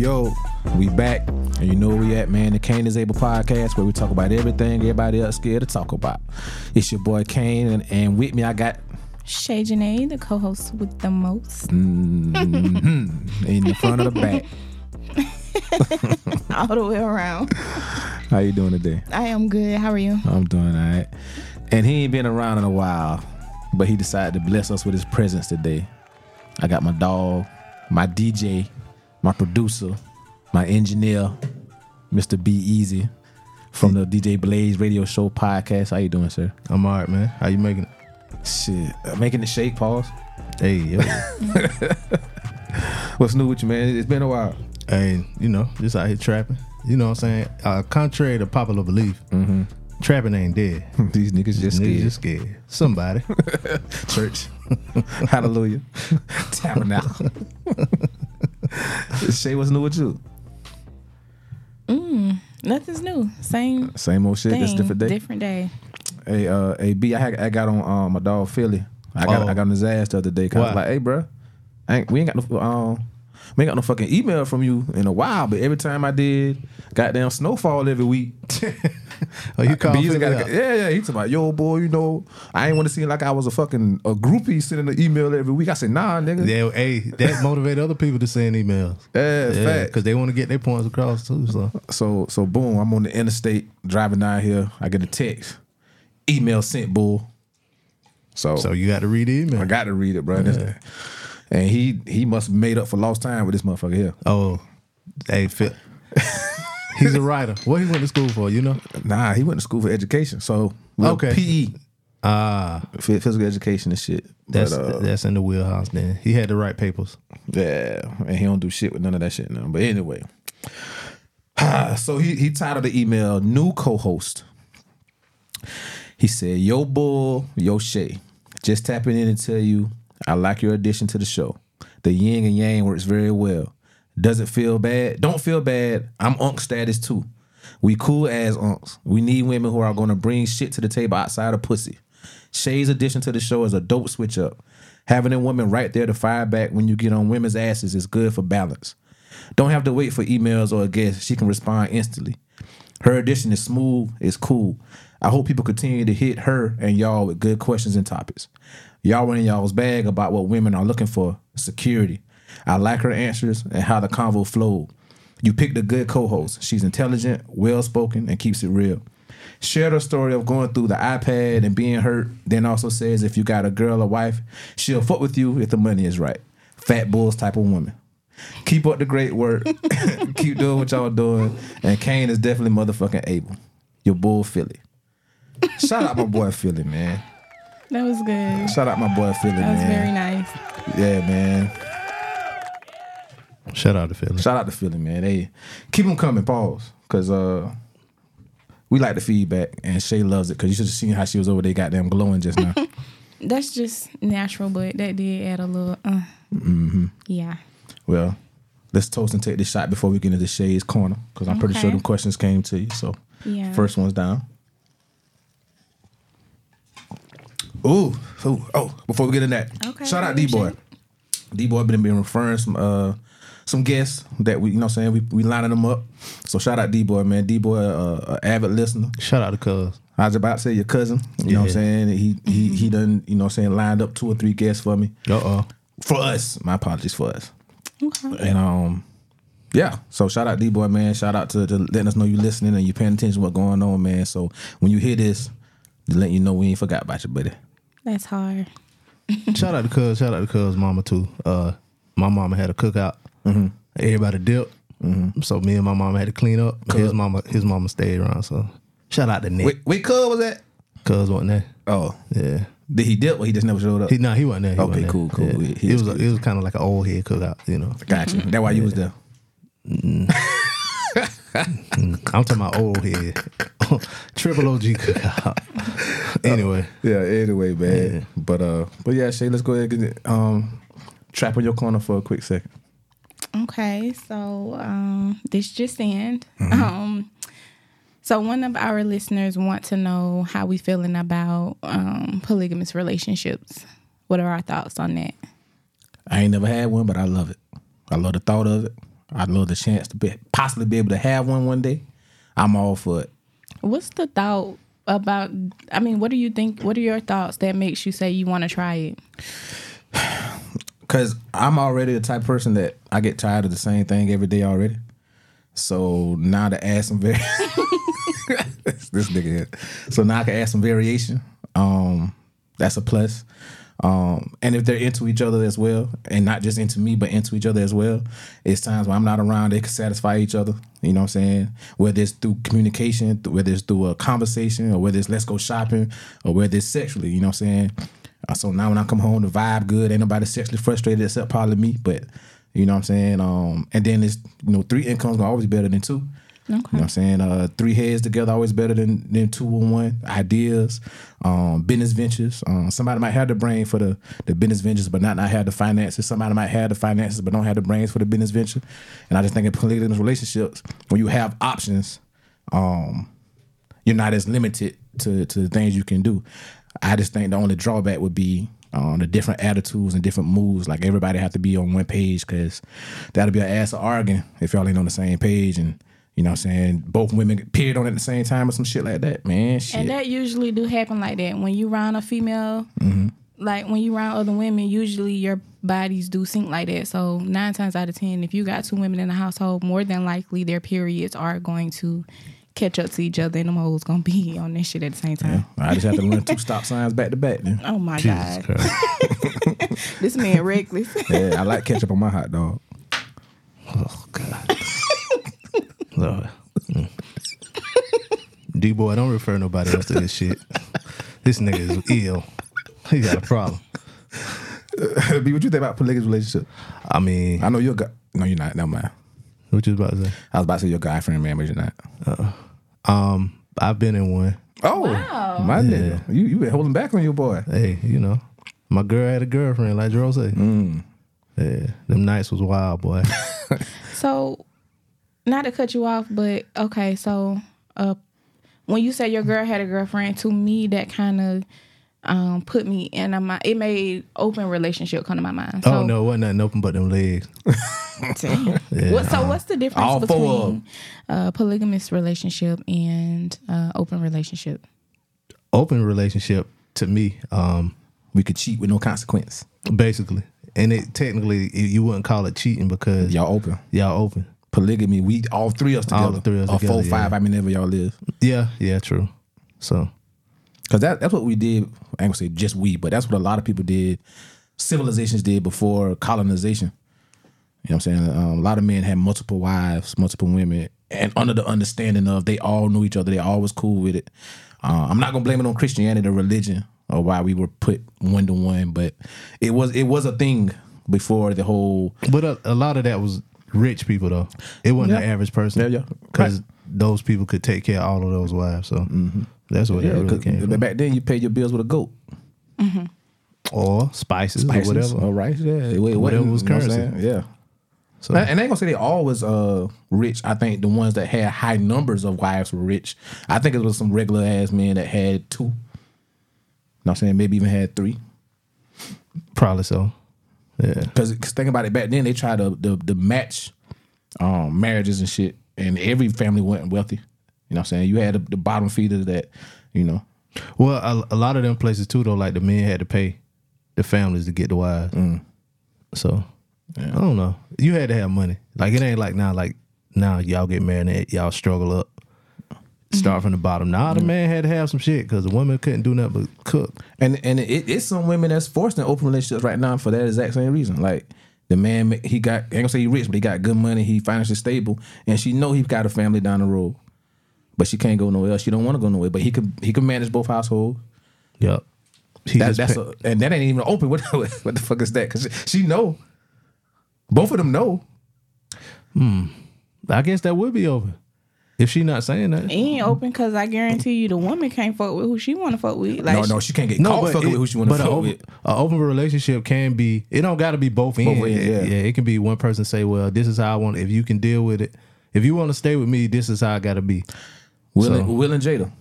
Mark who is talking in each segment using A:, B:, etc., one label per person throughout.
A: yo, we back. And you know where we at, man. The Cain is Able podcast where we talk about everything everybody else scared to talk about. It's your boy Cain, and, and with me I got
B: Shae Genee, the co-host with the most.
A: mm, in the front of the back.
B: All the way around.
A: How you doing today?
B: I am good. How are you?
A: I'm doing all right. And he ain't been around in a while, but he decided to bless us with his presence today. I got my dog, my DJ, my producer, my engineer, Mr. B Easy from the DJ Blaze Radio Show podcast. How you doing, sir?
C: I'm all right, man. How you making it?
A: Shit, uh, making the shake. Pause.
C: Hey, yo.
A: What's new with you, man? It's been a while.
C: hey, you know, just out here trapping. You know what I'm saying? Uh, contrary to popular belief, trapping ain't dead.
A: These niggas just
C: Niggas
A: scared.
C: just scared. Somebody.
A: Church. Hallelujah. Tabernacle. Shae, what's new with you?
B: Nothing's new. Same
A: Same old shit.
B: thing.
A: Just different day.
B: Different day.
A: Hey, uh, hey, B, I, had, I got on um, my dog Philly. I got
C: Oh.
A: I got on his ass the other day. Cause I was like, hey, bro, ain't, we ain't got no um, we ain't got no fucking email from you in a while. But every time I did, goddamn snowfall every week.
C: Oh, you call
A: B usually
C: Philly
A: gotta- yeah, yeah. He's talking about, yo, boy, you know, I ain't want to seem like I was a fucking a groupie sending an email every week. I said, nah, nigga. Yeah,
C: Yeah, hey, that motivate other people to send emails. Yeah,
A: fact.
C: because they want to get their points across too. So
A: So so boom, I'm on the interstate driving down here. I get a text, email sent, bull. So
C: so you got to read the email.
A: I got to read it, bro. This- And he he must have made up for lost time with this motherfucker here.
C: Oh, hey, Phil. He's a writer. What he went to school for? You know?
A: Nah, he went to school for education. So
C: Okay.
A: PE,
C: Ah,
A: phy- physical education and shit.
C: that's
A: but, uh,
C: that's in the wheelhouse. Then he had the right papers.
A: yeah, and he don't do shit with none of that shit now. But anyway, so he he titled the email "New Co-host." He said, "Yo, bull, yo, Shae, just tapping in to tell you I like your addition to the show. The yin and yang works very well. Doesn't feel bad. Don't feel bad. I'm unk status too. We cool as unks. We need women who are to bring shit to the table outside of pussy. Shae's addition to the show is a dope switch up. Having a woman right there to fire back when you get on women's asses is good for balance. Don't have to wait for emails or a guest. She can respond instantly. Her addition is smooth, it's cool. I hope people continue to hit her and y'all with good questions and topics. Y'all in y'all's bag about what women are looking for security. I like her answers and how the convo flowed. You picked a good co host. She's intelligent, well spoken, and keeps it real. Shared her story of going through the iPad and being hurt, then also says if you got a girl or wife, she'll fuck with you if the money is right. Fat bulls type of woman. Keep up the great work. Keep doing what y'all doing. And Cain is definitely motherfucking able. Your bull Philly. Shout out my boy Philly, man.
B: That was good.
A: Shout out my boy Philly,
B: That was
A: man.
B: very nice.
A: Yeah, man.
C: Shout out to Philly.
A: Shout out to Philly, man. They keep them coming, pause. Cause uh we like the feedback and Shae loves it because you should have seen how she was over there goddamn glowing just now.
B: That's just natural, but that did add a little. Uh,
A: Mm-hmm.
B: Yeah.
A: well, let's toast and take this shot before we get into Shae's corner. Cause I'm pretty sure the questions came to you. So
B: Yeah.
A: first one's down. Ooh, ooh, oh, before we get in that.
B: Okay,
A: Shout out D Boy. D Boy been been referring some uh some guests that we you know what I'm saying we we lining them up. So shout out D Boy, man. D Boy uh, a avid listener.
C: Shout out to Cuz.
A: I was about to say your cousin. You know what I'm saying? He he he done, you know what I'm saying, lined up two or three guests for me.
C: Uh oh.
A: For us. My apologies for us.
B: Okay.
A: And um yeah, so shout out D Boy, man. Shout out to, to letting us know you listening and you paying attention to what's going on, man. So when you hear this, to let you know we ain't forgot about you, buddy.
B: That's hard.
C: Shout out to Cuz. Shout out to Cuz mama too. Uh, my mama had a cookout. Everybody dipped. So me and my mama had to clean up. His mama, his mama stayed around. So shout out to Nick.
A: Wait, wait, cuz was that?
C: Cuz wasn't there.
A: Oh.
C: Yeah.
A: Did he dip or he just never showed up?
C: He nah, he wasn't there. He
A: Okay,
C: wasn't there.
A: cool, cool.
C: Yeah. It was a, it was kind of like an old head cookout, you know.
A: Got you. That's why you was there.
C: I'm talking about old head. Triple OG cookout. anyway,
A: Yeah, anyway, man.
C: Yeah.
A: But uh but yeah, Shae, let's go ahead and get um trap on your corner for a quick second.
B: Okay, so um, this just in.
A: Mm-hmm.
B: Um, so one of our listeners want to know how we feeling about um, polygamous relationships. What are our thoughts on that?
A: I ain't never had one, but I love it. I love the thought of it. I'd love the chance to be, possibly be able to have one one day. I'm all for it.
B: What's the thought about? I mean, what do you think? What are your thoughts that makes you say you want to try it?
A: Cause I'm already the type of person that I get tired of the same thing every day already. So now to add some very this nigga here. So now I can add some variation. Um, that's a plus. Um, and if they're into each other as well, and not just into me, but into each other as well, it's times when I'm not around, they can satisfy each other. You know what I'm saying? Whether it's through communication, whether it's through a conversation, or whether it's let's go shopping, or whether it's sexually. You know what I'm saying? Uh, so now when I come home, the vibe good. Ain't nobody sexually frustrated except probably me. But you know what I'm saying? Um, and then it's you know three incomes are always better than two. You know what I'm saying? Uh, three heads together always better than than two on one. Ideas, um, business ventures. Um, somebody might have the brain for the the business ventures, but not not have the finances. Somebody might have the finances, but don't have the brains for the business venture. And I just think in polygamous relationships, when you have options, um, you're not as limited to to the things you can do. I just think the only drawback would be um, the different attitudes and different moves. Like everybody have to be on one page because that'll be an ass of arguing if y'all ain't on the same page and. You know what I'm saying? Both women appeared on at the same time or some shit like that, man. Shit.
B: And that usually do happen like that when you round a female.
A: Mm-hmm.
B: Like when you round other women, usually your bodies do sync like that. So nine times out of ten, if you got two women in the household, more than likely their periods are going to catch up to each other, and them hoes gonna be on this shit at the same time.
A: I just have to learn two stop signs back to back. Then.
B: Oh my
C: Jesus
B: god, this man reckless.
A: Yeah, I like ketchup on my hot dog.
C: Oh God. Lord. Mm. D boy, don't refer nobody else to this shit. This nigga is ill. He got a problem.
A: B, what you think about polygamous relationship?
C: I mean,
A: I know you're a guy. No, you're not. Never mind.
C: what you was about to say?
A: I was about to say you're a guy friend, man, but you're not.
C: Um, I've been in one.
A: Oh,
B: Wow.
A: my nigga. You you been holding back on your boy.
C: Hey, you know, my girl had a girlfriend, like Jerome say. Yeah, them nights was wild, boy.
B: So, not to cut you off, but okay. So, uh, when you say your girl had a girlfriend, to me that kind of um put me in a mind. It made open relationship come to my mind. So,
C: oh no, wasn't nothing open but them legs.
B: damn. What, so what's the difference
A: All
B: between uh, polygamous relationship and uh, open relationship?
C: Open relationship to me, um,
A: We could cheat with no consequence.
C: basically, and it technically it, you wouldn't call it cheating because
A: Y'all open.
C: y'all open.
A: Polygamy, we all three of us together.
C: All three of us
A: or
C: together,
A: four,
C: yeah.
A: five, I mean, never y'all live.
C: Yeah, yeah, true. So
A: Because that, that's what we did. I ain't gonna say just we, but that's what a lot of people did. Civilizations did before colonization. You know what I'm saying? Um, a lot of men had multiple wives, multiple women, and under the understanding of they all knew each other. They all was cool with it. Uh, I'm not gonna blame it on Christianity, the religion, or why we were put one to one, but it was it was a thing before the whole
C: But a, a lot of that was rich people though. It wasn't the average person.
A: Yeah, yeah.
C: Because those people could take care of all of those wives. So that's where
A: yeah.
C: that really came from.
A: back then you paid your bills with a goat.
C: Or spices,
A: Spices,
C: or whatever.
A: All right, yeah. It, it
C: Whatever
A: know
C: currency.
A: Yeah.
C: So
A: And they ain't gonna say they all was uh rich. I think the ones that had high numbers of wives were rich. I think it was some regular ass men that had two. You know what I'm saying? Maybe even had three.
C: probably so. Yeah.
A: Because think about it, back then they tried to the the match um marriages and shit, and every family wasn't wealthy. You know what I'm saying? You had the, the bottom feeder that, you know.
C: Well, a, a lot of them places too, though, like the men had to pay the families to get the wives.
A: Mm.
C: So I don't know. You had to have money. Like it ain't like now, like now y'all get married and y'all struggle up, start from the bottom. Now
A: Mm.
C: the man had to have some shit because the woman couldn't do nothing but cook.
A: And and it, it's some women that's forced in open relationships right now for that exact same reason. Like the man, he got I ain't gonna say he rich, but he got good money. He financially stable, and she know he got a family down the road, but she can't go nowhere. else. She don't want to go nowhere, but he could he could manage both households.
C: Yep.
A: That, that's
C: pay-
A: a, and that ain't even open. What what the fuck is that? Because she know, both of them know. Hmm.
C: I guess that would be open if she not saying that.
B: It ain't open because I guarantee you the woman can't fuck with who she want to fuck with. Like
A: no, no, she can't get caught fucking
C: it-
A: with who she want to
C: but a
A: fuck
C: open,
A: with.
C: a open relationship can be. It don't got to be both ends.
A: ends, yeah.
C: yeah, it can be one person say, "Well, this is how I want." If you can deal with it, if you want to stay with me, this is how I got to be.
A: Will,
C: So-
A: and, Will and Jada.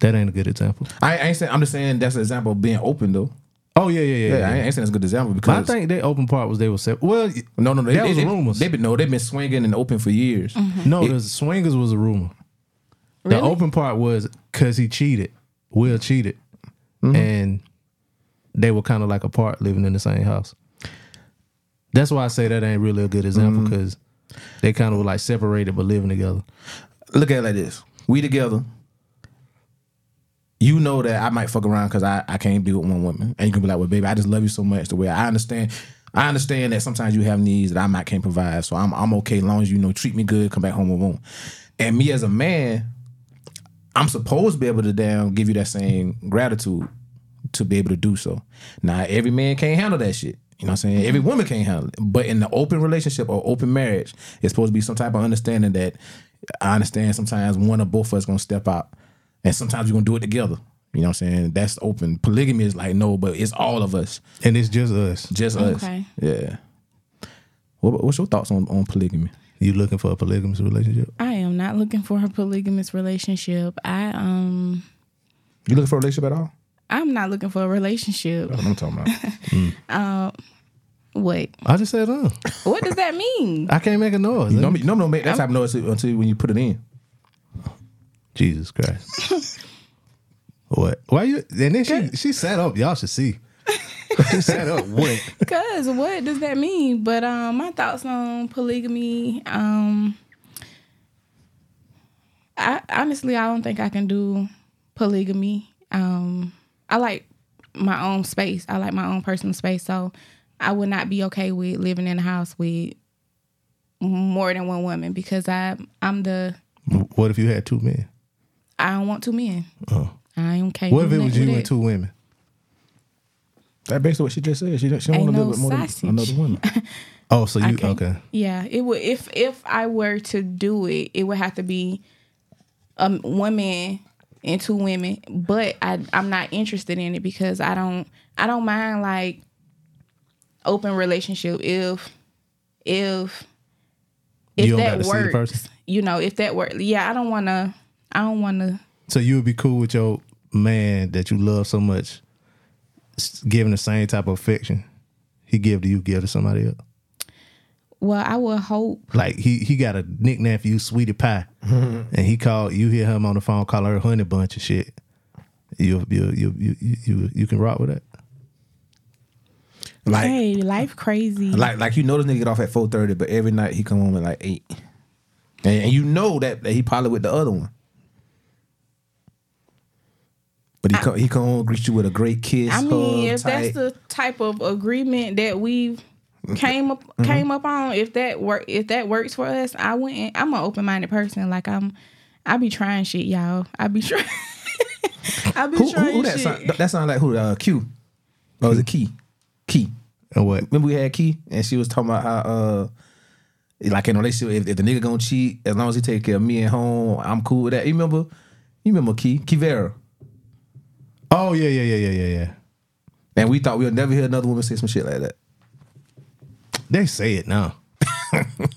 C: That ain't a good example.
A: I, I ain't saying. I'm just saying that's an example of being open though.
C: Oh yeah, yeah, yeah.
A: Yeah,
C: yeah.
A: I ain't saying it's a good example
C: But
A: because
C: I think their open part was they were separate. Well,
A: no, no, no.
C: that
A: they,
C: was
A: they,
C: rumors.
A: They been no, they've been swinging and open for years.
C: no, the swingers was a rumor. The
B: Really?
C: open part was because he cheated. Will cheated,
A: Mm-hmm.
C: and they were kind of like apart, living in the same house. That's why I say that ain't really a good example
A: Mm-hmm.
C: because they kind of were like separated but living together.
A: Look at it like this: we together. You know that I might fuck around because I, I can't be with one woman, and you can be like, "Well, baby, I just love you so much." The way I understand, I understand that sometimes you have needs that I might can't provide, so I'm I'm okay as long as you know treat me good, come back home with one. And me as a man, I'm supposed to be able to damn give you that same gratitude to be able to do so. Now, every man can't handle that shit. You know what I'm saying? Every mm-hmm. woman can't handle it. But in the open relationship or open marriage, it's supposed to be some type of understanding that I understand sometimes one or both of us gonna step out. And sometimes we're gonna do it together. You know what I'm saying? That's open. Polygamy is like no, but it's all of us.
C: And it's just us.
A: Just us.
B: Okay.
A: Yeah. What, what's your thoughts on, on polygamy?
C: You looking for a polygamous relationship?
B: I am not looking for a polygamous relationship. I um
A: You looking for a relationship at all?
B: I'm not looking for a relationship.
A: That's what I'm talking about.
B: What?
C: I just said, uh,
B: What does that mean?
C: I can't make a noise.
A: you normally, you normally don't make that type of noise until, until when you put it in.
C: Jesus Christ. what? Why you? And then she she sat up. Y'all should see. she sat up. What?
B: Cause what does that mean? But um, my thoughts on polygamy. Um, I honestly I don't think I can do polygamy. Um, I like my own space. I like my own personal space. So I would not be okay with living in a house with more than one woman because I I'm the
C: What if you had two men?
B: I don't want two men.
C: Oh.
B: I ain't okay.
C: What if it was you and two women?
A: That's basically what she just said. She don't, she don't want to live
B: no
A: with more than another woman.
C: Oh, so you
B: can't-
C: okay?
B: Yeah, it would if if I were to do it, it would have to be um one man and two women. But I I'm not interested in it because I don't I don't mind like open relationship if if if
C: You don't
B: that
C: gotta see the
B: works.
C: person?
B: You know, if that works. Yeah, I don't wanna I don't wanna
C: So you would be cool with your man that you love so much, giving the same type of affection he give to you, give to somebody else.
B: well, I would hope
C: Like he he got a nickname for you, Sweetie Pie, and he called you hear him on the phone call her Honey Bunch of shit. You you you you you you, you can rock with that.
A: Like,
B: hey, life crazy.
A: like, like you know this nigga get off at four thirty, but every night he come home at like eight, and, and you know that, that he probably with the other one. But he come he come home greet you with a great kiss.
B: I mean,
A: hug,
B: if that's the type of agreement that we've came up
A: Mm-hmm.
B: came up on, if that work if that works for us, I wouldn't. I'm an open minded person. Like I'm, I be trying shit, y'all. I be trying. I be
A: who, who,
B: trying
A: who that
B: shit.
A: sound, that sound like who? Uh, Q. Or was it Key? Key.
C: And what?
A: Remember we had Key, and she was talking about how uh. Like in a relationship, if, if the nigga gonna cheat, as long as he take care of me at home, I'm cool with that. You remember? You remember Key? Kivera.
C: Oh yeah yeah yeah yeah yeah yeah.
A: And we thought we would never hear another woman say some shit like that.
C: They say it now.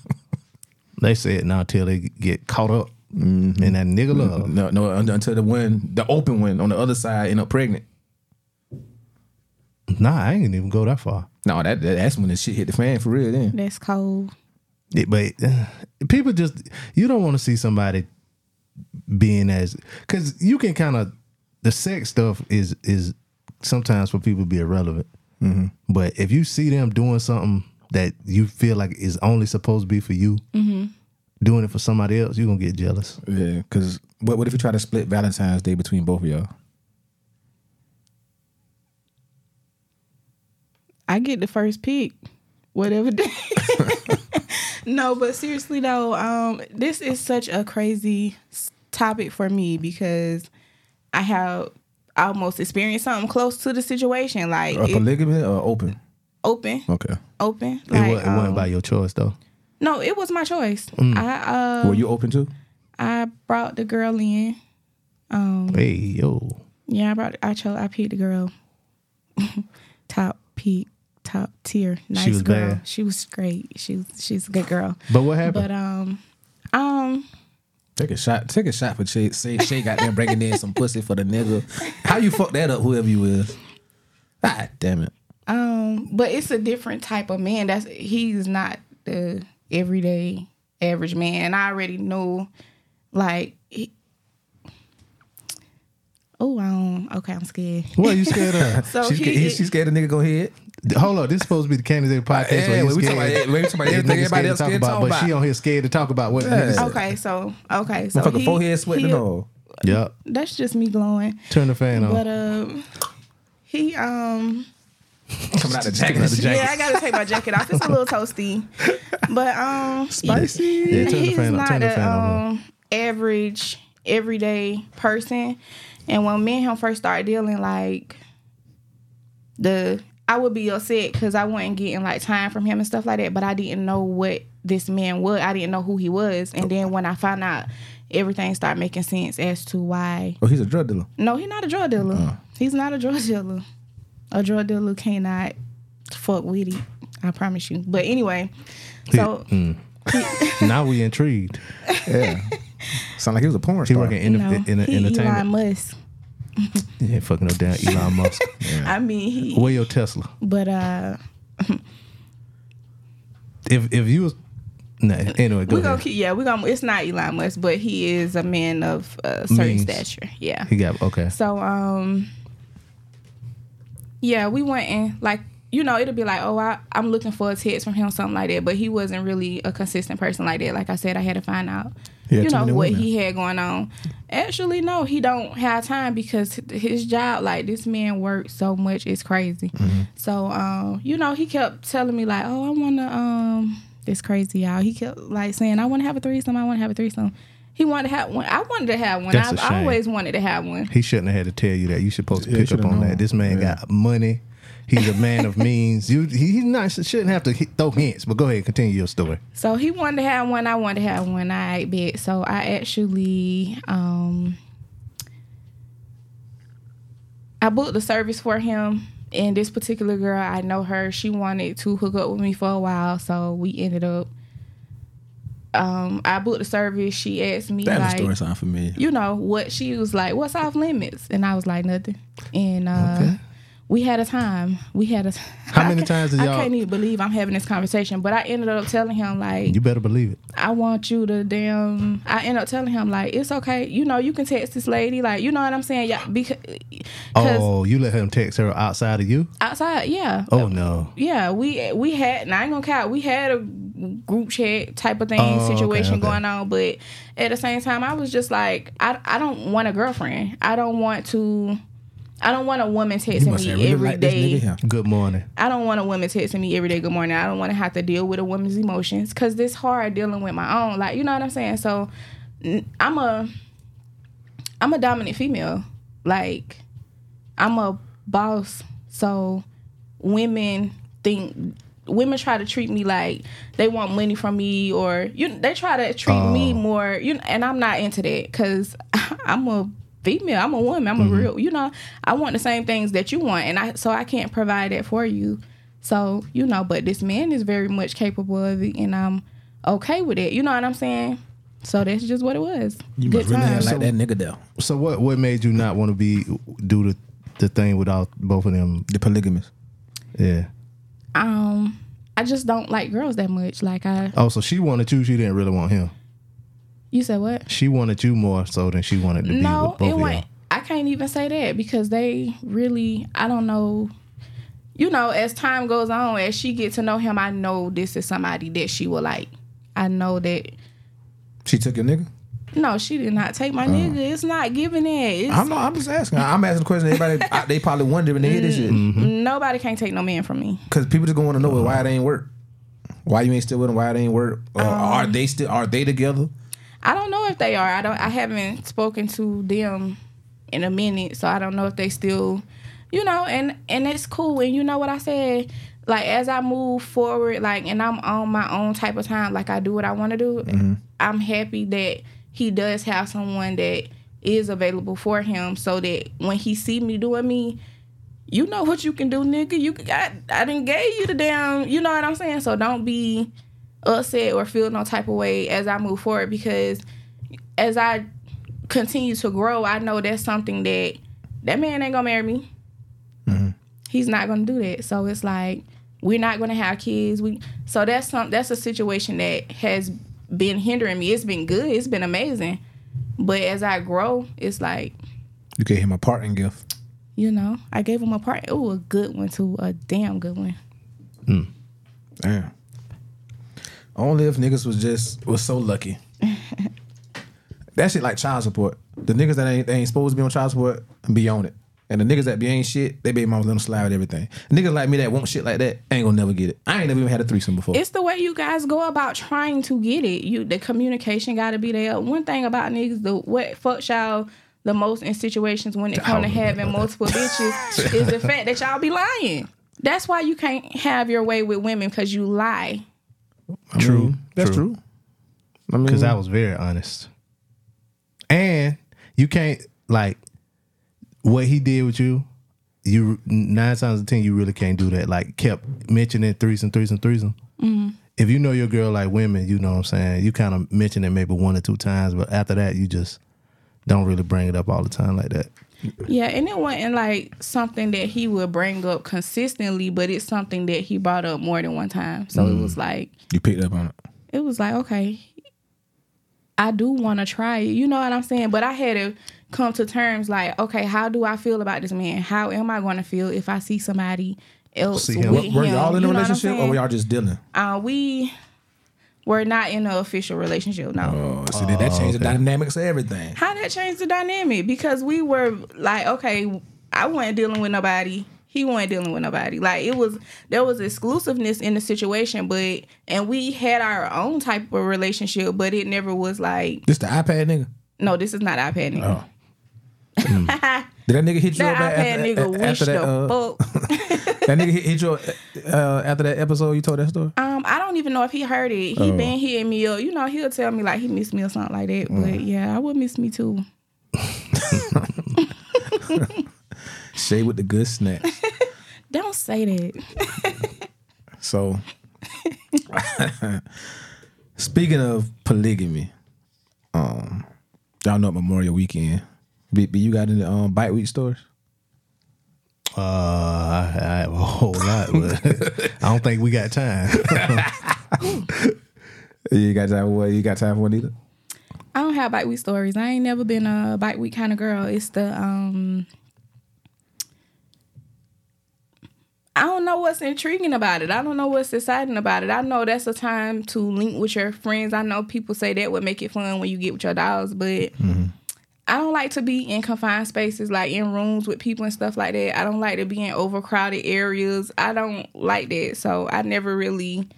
C: they say it now till they get caught up in that nigga love.
A: No, no, un- until the one, the open one on the other side end up pregnant.
C: Nah, I ain't even go that far.
A: No, that, that that's when the shit hit the fan for real. Then
B: That's cold.
C: It- but uh, people just you don't want to see somebody being as because you can kind of the sex stuff is is sometimes for people be irrelevant. But if you see them doing something that you feel like is only supposed to be for you, doing it for somebody else, you're gonna get jealous.
A: yeah, because what what if you try to split Valentine's Day between both of y'all?
B: I get the first pick, whatever day. no, but seriously though, um, this is such a crazy topic for me because I have almost experienced something close to the situation, like
A: A
B: it-
A: polygamy or open?
B: open,
A: Okay.
B: open.
C: It,
B: Like,
C: it wasn't
B: um,
C: by your choice though.
B: no, it was my choice. I uh,
A: Were you open to?
B: I brought the girl in. Um,
C: Hey yo,
B: yeah, I brought. I chose. I picked the girl. top peak, top tier, nice
C: was
B: girl.
C: bad.
B: She was great. She was. She's a good girl.
C: but what happened?
B: But um, um,
A: Take a shot. Take a shot for Shae. Say Shae got them bringing in some pussy for the nigga. How you fuck that up? Whoever you is. Ah, damn it.
B: Um, but it's a different type of man. That's he's not the everyday average man. And I already know, like, he, oh, don't. Okay, I'm scared.
C: What are you scared of?
B: So
A: she's,
B: he,
A: scared, he, she's scared the nigga go ahead.
C: Hold on, this is supposed to be the Candace podcast.
A: Yeah,
C: where
A: we
C: you
A: talking about-
C: scared-
A: we talking about everything everybody
C: scared to
A: else
C: talk
A: scared to talk
C: but
A: about.
C: she on here scared to talk about what.
A: Yeah.
B: okay, so okay, so
A: Motherfucker,
B: he,
A: forehead sweating
B: he-
A: and all.
C: Yep.
B: That's just me glowing.
C: Turn the fan on.
B: But um, he um.
A: Coming out the
C: Coming out the
A: jacket.
C: jacket.
B: Yeah, I gotta take my jacket off. It's a little toasty, but um,
A: Spicy.
C: Yeah, turn the
B: he's
C: fan on.
B: not
C: Turn the
B: a
C: fan on.
B: um average everyday person. And when me and him first started dealing, like the I would be upset because I wasn't getting like time from him and stuff like that. But I didn't know what this man was. I didn't know who he was. And then when I found out, everything started making sense as to why.
A: Oh, he's a drug dealer.
B: No, he's not a drug dealer. Uh. He's not a drug dealer. A drug dealer cannot fuck with it. I promise you. But anyway, so hmm.
C: now we intrigued.
A: Yeah. Sound like he was a porn
C: He
A: star.
C: working in,
B: no,
C: in, in,
B: he Elon. Musk.
C: Ain't fucking no damn Elon Musk.
B: I mean, he.
C: Where your Tesla?
B: But uh,
C: If if you was nah, anyway, go
B: we gonna keep. Yeah, we gonna. It's not Elon Musk, but he is a man of uh, certain
C: Means.
B: stature. Yeah.
C: He got okay.
B: So um, yeah, we went in like you know it'll be like oh I I'm looking for a text from him something like that, but he wasn't really a consistent person like that. Like I said, I had to find out.
A: He
B: you know what
A: women.
B: he had going on. Actually, no, he don't have time because his job, like this man works so much, it's crazy.
A: Mm-hmm.
B: So, um, you know, he kept telling me like, "Oh, I wanna um, it's crazy, y'all." He kept like saying, "I want to have a threesome. I want to have a threesome." He wanted to have one. I wanted to have one.
C: That's a
B: I've
C: shame.
B: always wanted to have one.
C: He shouldn't have had to tell you that. You should supposed to
A: Yeah,
C: pick up on
A: known.
C: that. This man
A: Yeah.
C: got money. He's a man of means. You he, he not shouldn't have to throw hints. But go ahead, continue your story.
B: So he wanted to have one. I wanted to have one. I bet. So I actually um I booked the service for him. And this particular girl, I know her. She wanted to hook up with me for a while, so we ended up. Um, I booked the service. She asked me
A: That
B: like,
A: story sound familiar.
B: you know what she was like what's off limits and i was like nothing and uh
C: Okay.
B: We had a time we had a
C: How many times did y'all- I
B: can't even believe i'm having this conversation but i ended up telling him like
C: You better believe it.
B: i want you to damn i ended up telling him like it's okay you know you can text this lady like you know what i'm saying yeah because
C: Oh, you let him text her outside of you?
B: outside yeah
C: Oh no.
B: yeah, we we had. And I ain't gonna count. We had a group chat type of thing
C: Oh, okay,
B: situation
C: okay.
B: going on, but at the same time, I was just like, I I don't want a girlfriend. I don't want to. I don't want a woman texting me
A: really
B: every
A: liked this
B: day.
C: Good morning.
B: I don't want a woman texting me every day. Good morning. I don't want to have to deal with a woman's emotions because it's hard dealing with my own. Like you know what I'm saying. So I'm a I'm a dominant female. Like I'm a boss. So women think women try to treat me like they want money from me or you they try to treat me oh. more you and I'm not into that because I'm a female I'm a woman I'm a real you know I want the same things that you want and I so I can't provide that for you so you know but this man is very much capable of it and I'm okay with it you know what I'm saying so that's just what it was
A: You
B: good
A: must really have
B: times.
A: like that nigga there.
C: So what what made you not want to be do the the thing without both of them?
A: The polygamous.
C: Yeah.
B: um I just don't like girls that much like I
C: Oh, so she wanted you. She didn't really want him.
B: You said what
C: She wanted you more so than she wanted to be with both
B: it
C: of
B: went.
C: y'all.
B: I can't even say that because they really. I don't know. You know, as time goes on, as she get to know him, I know this is somebody that she will like. I know that.
A: She took your nigga?
B: No, she did not take my oh. nigga. It's not giving that. It's,
A: I'm not, I'm just asking. I'm asking the question. Everybody, I, they probably wonder when they hear this shit. Mm-hmm.
B: Nobody can't take no man from me.
A: Because people just gonna want to know why it uh-huh. ain't work. Why you ain't still with him? Why it ain't work? Or um, are they still? Are they together?
B: I don't know if they are. I don't. I haven't spoken to them in a minute, so I don't know if they still, you know. And and it's cool. And you know what I said. Like as I move forward, like and I'm on my own type of time. Like I do what I want to do. Mm-hmm. I'm happy that he does have someone that is available for him, so that when he see me doing me, you know what you can do, nigga. You got I didn't gave you the damn. You know what I'm saying. So don't be upset or feel no type of way as I move forward because as I continue to grow, I know that's something that that man ain't gonna marry me. Mm-hmm. He's not gonna do that. So it's like we're not gonna have kids. We so that's some that's a situation that has been hindering me. It's been good. It's been amazing. But as I grow, it's like
A: You gave him a parting gift.
B: you know, I gave him a part. Oh, a good one too. A damn good one. Mm.
A: Damn. Only if niggas was just was so lucky. that shit like child support. The niggas that ain't ain't supposed to be on child support be on it. And the niggas that be ain't shit, they be mamas let them slide with everything. Niggas like me that want shit like that ain't gonna never get it. I ain't never even had a threesome before.
B: It's the way you guys go about trying to get it. You the communication got to be there. One thing about niggas, the what fuck y'all the most in situations when it come to having multiple bitches is the fact that y'all be lying. That's why you can't have your way with women because you lie.
C: True.
A: That's true. I mean,
C: Because I was very honest. And you can't like what he did with you. You nine times out of ten, you really can't do that. Like kept mentioning threesome, threesome, threesome. Mm-hmm. If you know your girl like women, you know what I'm saying. You kind of mention it maybe one or two times, but after that, you just don't really bring it up all the time like that.
B: Yeah, and it wasn't like something that he would bring up consistently, but it's something that he brought up more than one time. So it was like
A: you picked up on it.
B: it was like, okay, I do want to try it. You know what I'm saying? But I had to come to terms like, okay, how do I feel about this man? How am I going to feel if I see somebody else
C: See him.
B: with
A: Were
B: him?
A: y'all in a
B: You know what I'm
A: relationship or were y'all just dealing?
B: Uh, we were not in an official relationship. No.
A: Oh, see, that, that changed the dynamics of everything.
B: How that changed the dynamic? Because we were like, okay, I wasn't dealing with nobody. He wasn't dealing with nobody. Like it was, there was exclusiveness in the situation, but and we had our own type of relationship, but it never was like,
A: This the iPad nigga.
B: no, this is not iPad nigga.
A: Oh. Did that nigga hit you
B: That
A: up
B: iPad
A: after,
B: nigga
A: after
B: wish
A: that?
B: the
A: Uh,
B: fuck.
A: that nigga hit, hit you uh, after that episode you told that story.
B: Um, I don't even know if he heard it.
A: Oh.
B: He been hitting me up. You know, he'll tell me like he missed me or something like that.
A: Mm.
B: But yeah, I would miss me too.
A: Shae with the good snacks.
B: Don't say that.
A: So, speaking of polygamy, um, y'all know Memorial Weekend. B, you got any um bike week stores?
C: Uh, I, I have a whole lot, but I don't think we got time.
A: You got time for what? You got time for one either?
B: I don't have bike week stories. I ain't never been a bike week kind of girl. It's the um I don't know what's intriguing about it. I don't know what's exciting about it. I know that's a time to link with your friends. I know people say that would make it fun when you get with your dogs, but I don't like to be in confined spaces, like in rooms with people and stuff like that. I don't like to be in overcrowded areas. I don't like that. So I never really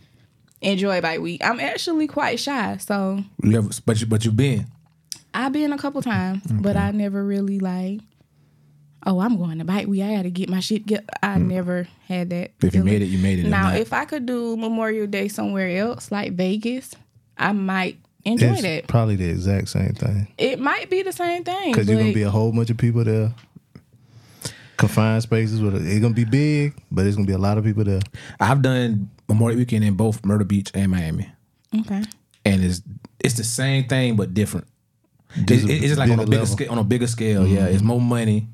B: enjoy bike week. I'm actually quite shy. So
A: you have, but you but you've been.
B: I've been a couple times, but I never really like. Oh, I'm going to bike week. I got to get my shit. Get. I mm. never had that.
A: If you made it, you made it.
B: Now, if I could do Memorial Day somewhere else, like Vegas, I might enjoy
C: it's
B: that.
C: probably the exact same thing.
B: It might be the same thing.
C: Because you're gonna be a whole bunch of people there. Confined spaces with it's gonna be big, but it's gonna be a lot of people there.
A: I've done Memorial Weekend in both Myrtle Beach and Miami,
B: okay.
A: and it's it's the same thing but different. It-
C: Just
A: it's just like on a
C: bigger
A: bigger
C: level.
A: scale. On a bigger scale, yeah. It's more money,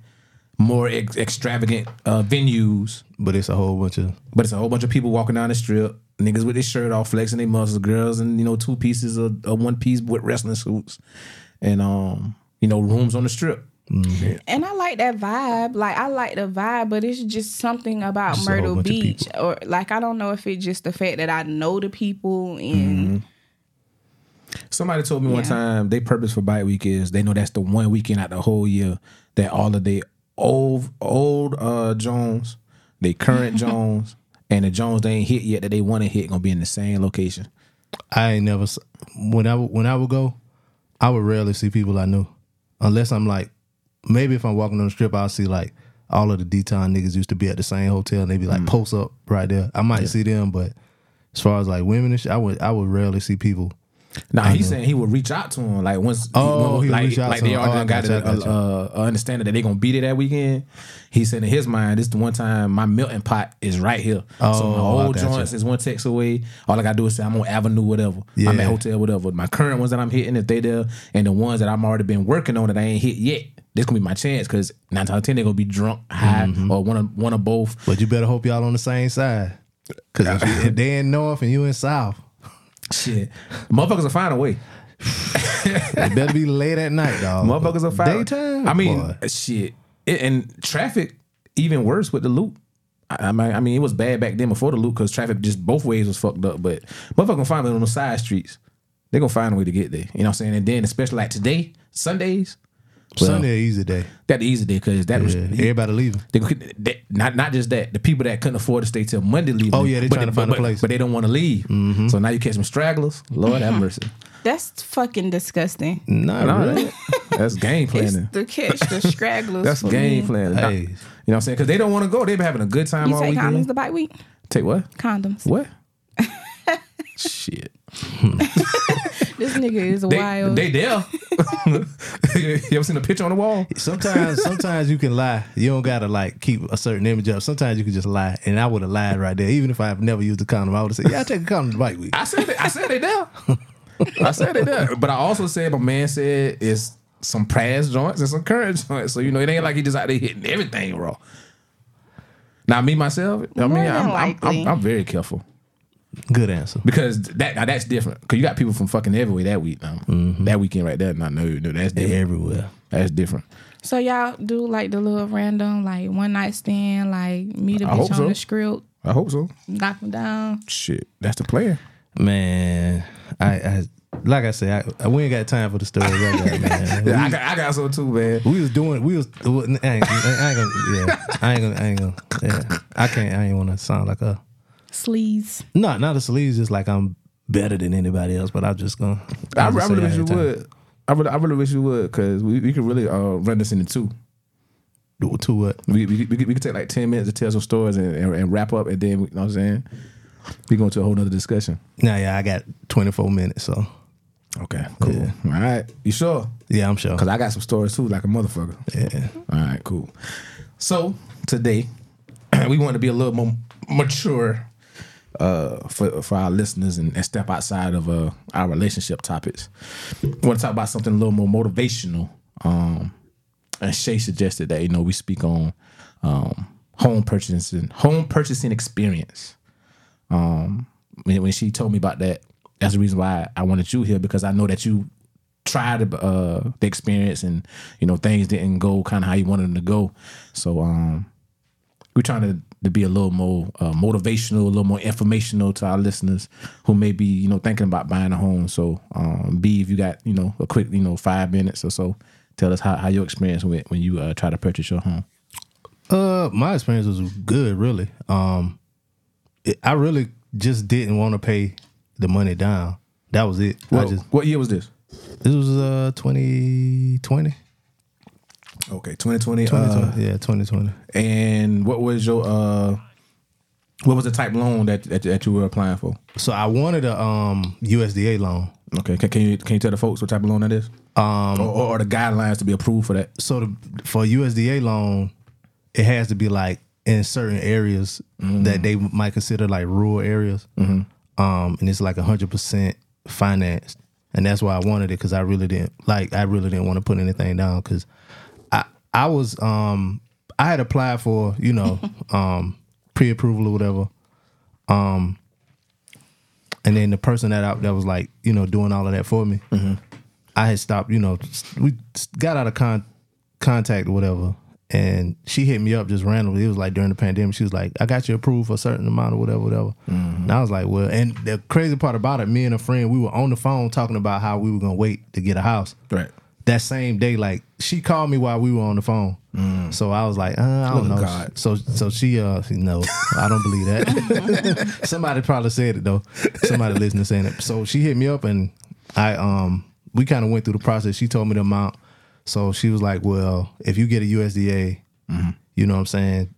A: more ex- extravagant uh, venues,
C: But it's a whole bunch of
A: but it's a whole bunch of people walking down the strip. Niggas with their shirt off, flexing their muscles. Girls and you know two pieces of, of one piece with wrestling suits, and um you know rooms on the strip.
B: And I like that vibe. Like I like the vibe, but it's just something about
C: Just
B: Myrtle Beach, or like I don't know if it's just the fact that I know the people and
A: Somebody told me one time they purpose for bike week is they know that's the one weekend out the whole year that all of the old old uh Jones, they current Jones, and the Jones they ain't hit yet that they want to hit gonna be in the same location.
C: I ain't never when I would- when I would go, I would rarely see people I knew, unless I'm like maybe if I'm walking on the strip, I'll see like all of the D-town niggas used to be at the same hotel and they be like mm. post up right there. I might see them, but as far as like women and shit, I would I would rarely see people
A: Nah, he's saying he would reach out to him like once.
C: Oh, he
A: like, like they already
C: Oh,
A: got
C: gotcha, I
A: a, a understanding that they're gonna be there that weekend. He said in his mind, this is the one time my melting pot is right here. so my
C: Oh,
A: old joints is one text away. All I gotta do is say I'm on Avenue, whatever. I'm at hotel, whatever. My current ones that I'm hitting, if they there, and the ones that I'm already been working on that I ain't hit yet. This gonna be my chance because nine times out of ten they're gonna be drunk, high,
C: Mm-hmm.
A: or one of one of both.
C: But you better hope y'all on the same side. Cause if they in north and you in south,
A: Shit, motherfuckers will find a way.
C: it better be late at night, dog.
A: Motherfuckers are fine.
C: Daytime.
A: I mean,
C: boy.
A: shit. It, and traffic even worse with the loop. I, I mean, it was bad back then before the loop because traffic just both ways was fucked up. But motherfuckers gonna find it on the side streets. They gonna find a way to get there. You know what I'm saying? And then especially like today, Sundays, well,
C: Sunday easy day.
A: that easy day because that was
C: everybody leaving.
A: they, that, not not just that the people that couldn't afford to stay till Monday leave.
C: Oh, yeah, they're trying to find a place. Mm-hmm.
A: but they don't want to leave. So now you catch some stragglers. Lord have mercy.
B: That's fucking disgusting.
C: Not
A: No,
C: really.
A: that- that's game
B: It's
A: planning.
B: the catch, the stragglers.
A: That's
B: for
A: game
B: me.
A: planning.
C: Hey.
A: You know what I'm saying? Because they don't want to go. They've been having a good time
B: You
A: all
B: take
A: weekend.
B: condoms the bike week?
A: Take what?
B: Condoms.
A: What? Shit.
B: This nigga is
A: They,
B: wild.
A: they there. you ever seen a picture on the wall?
C: Sometimes, sometimes you can lie. You don't gotta like keep a certain image up. Sometimes you can just lie, and I would have lied right there. Even if I've never used a condom, I would have said, "Yeah, I take a condom the bike week."
A: I said they, I said they there. I said they there. But I also said my man said it's some past joints and some current joints. So you know it ain't like he just out there hitting everything raw. Now me myself, I mean
B: More
A: I'm, I'm. I'm I'm very careful
C: Good answer.
A: because that now that's different. Because you got people from fucking everywhere that week now. Mm-hmm. That weekend right there. No, no, no, that's different.
C: everywhere.
A: That's different.
B: so y'all do like the little random, like one night stand, like meet a
A: I
B: bitch on
A: so.
B: the script,
A: I hope so.
B: knock them down.
A: Shit, that's the plan.
C: Man, I, I like I said, I, we ain't got time for the story. like that, man.
A: Yeah, I got, I got so too, man.
C: We was doing, we was, I ain't, I ain't gonna, yeah, I ain't gonna, I ain't gonna, yeah, I can't, I ain't want to sound like a,
B: Sleaze.
C: not, not a sleaze, just like I'm better than anybody else, but I'm just gonna.
A: I,
C: I'll
A: I
C: just
A: really wish you would. I really, I really wish you would, cause we, we could really uh, run this into two.
C: Do To what?
A: We we, we, could, we could take like ten minutes to tell some stories and, and, and wrap up, and then you know what I'm saying. We go into a whole nother discussion.
C: Nah, yeah, I got 24 minutes, so
A: Okay, cool. All right, you sure?
C: yeah, I'm sure.
A: Cause I got some stories too, like a motherfucker.
C: Yeah.
A: All right, cool. So today we want to be a little more mature uh, for for our listeners and, and step outside of uh, our relationship topics. We want to talk about something a little more motivational. Um, and Shae suggested that you know we speak on um, home purchasing, home purchasing experience. Um, when, when she told me about that, that's the reason why I wanted you here because I know that you tried uh, the experience and you know things didn't go kind of how you wanted them to go. So um, we're trying to, to be a little more uh, motivational, a little more informational to our listeners who may be you know thinking about buying a home. So um, B, if you got you know a quick you know five minutes or so, tell us how, how your experience went when you uh, try to purchase your home.
C: Uh, my experience was good, really. Um, it, I really just didn't want to pay the money down. That was it. I just
A: what year was this?
C: this was uh 2020.
A: Okay, 2020.
C: 2020. yeah, 2020.
A: and what was your uh, what was the type loan that, that that you were applying for?
C: So I wanted a um USDA loan.
A: Okay, can, can you can you tell the folks what type of loan that is? Um, or, or, or the guidelines to be approved for that?
C: So the, for USDA loan, it has to be like in certain areas that they might consider like rural areas. Um, and it's like hundred percent financed, and that's why I wanted it because I really didn't like I really didn't want to put anything down because I was um I had applied for you know um pre approval or whatever. Um, and then the person that I, that was like you know doing all of that for me, I had stopped. You know, we got out of con- contact or whatever, and she hit me up just randomly. It was like during the pandemic. She was like, "I got you approved for a certain amount or whatever, whatever." And I was like, "Well," and the crazy part about it, me and a friend, we were on the phone talking about how we were gonna wait to get a house
A: Right.
C: That same day, like she called me while we were on the phone. So I was like, uh, I don't know.
A: God.
C: So so she uh no, I don't believe that. Somebody probably said it though. Somebody listening saying it. So she hit me up and I um we kind of went through the process. She told me the amount. So she was like, Well, if you get a USDA, you know what I'm saying,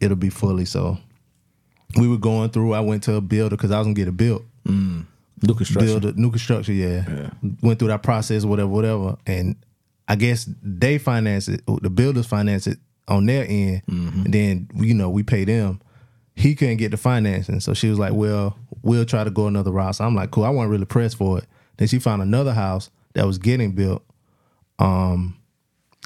C: it'll be fully. So we were going through, I went to a builder because I was gonna get it built.
A: New construction.
C: build a new construction. Yeah. went through that process, whatever, whatever, and I guess they finance it. The builders finance it on their end,
A: Mm-hmm.
C: and then you know we pay them. He couldn't get the financing, so she was like, "Well, we'll try to go another route." So I'm like, "Cool." I wasn't really pressed for it. Then she found another house that was getting built, um,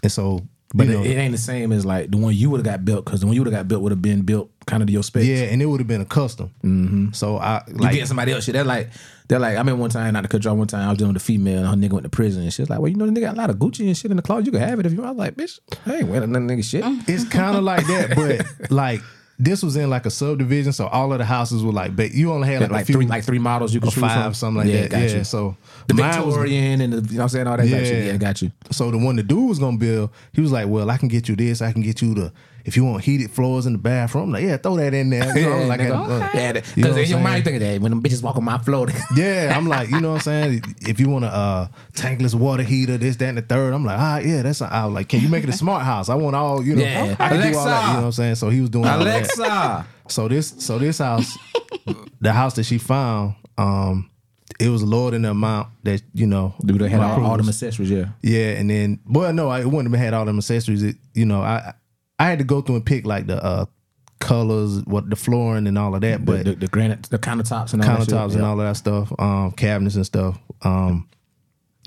C: and so
A: But
C: you know,
A: it, it ain't the same as like the one you would have got built because the one you would have got built would have been built kind of to your specs.
C: yeah, and it would have been a custom. Mm-hmm. So I
A: You
C: like
A: getting somebody else shit. They're like, they're like, I remember one time, not to cut you off, one time I was dealing with a female and her nigga went to prison and shit. Like, well, you know, the nigga got a lot of Gucci and shit in the closet. You can have it if you want. I was like, bitch, I ain't wearing none nigga shit. Mm.
C: it's kind of like that, but like this was in like a subdivision, so all of the houses were like, but you only had like,
A: Like,
C: a few,
A: three, like three models you could choose
C: five,
A: from.
C: something like that.
A: got
C: Yeah,
A: you.
C: so
A: the
C: mine was-
A: Victorian and the, you know what I'm saying, all that type shit.
C: Yeah.
A: Yeah, got you.
C: So the one the dude was gonna build, he was like, "Well, I can get you this. I can get you the if you want heated floors in the bathroom." I'm like, "Yeah, throw that in there." You know, like,
A: nigga.
C: uh,
A: yeah,
C: you know
A: because in
C: I'm
A: your
C: saying?
A: mind you thinking that when them bitches walk on my floor,
C: Yeah, I'm like, you know what I'm saying? If you want a uh, tankless water heater, this, that, and the third, I'm like, ah, yeah, that's. I was like, can you make it a smart house? I want all, you know,
A: Yeah.
C: I can do all that.
A: Alexa.
C: You know what I'm saying? So he was doing all that.
A: Alexa.
C: So this, so this house, the house that she found, um, it was lower than the amount that you know.
A: Dude, they had all, all them accessories, yeah.
C: Yeah, and then well, no, I it wouldn't have had all them accessories. It, you know, I I had to go through and pick like the uh colors, what the flooring and all of that,
A: But
C: but
A: the, the granite, the countertops and all that shit.
C: countertops and
A: yeah.
C: all of that stuff, um, cabinets and stuff. Um,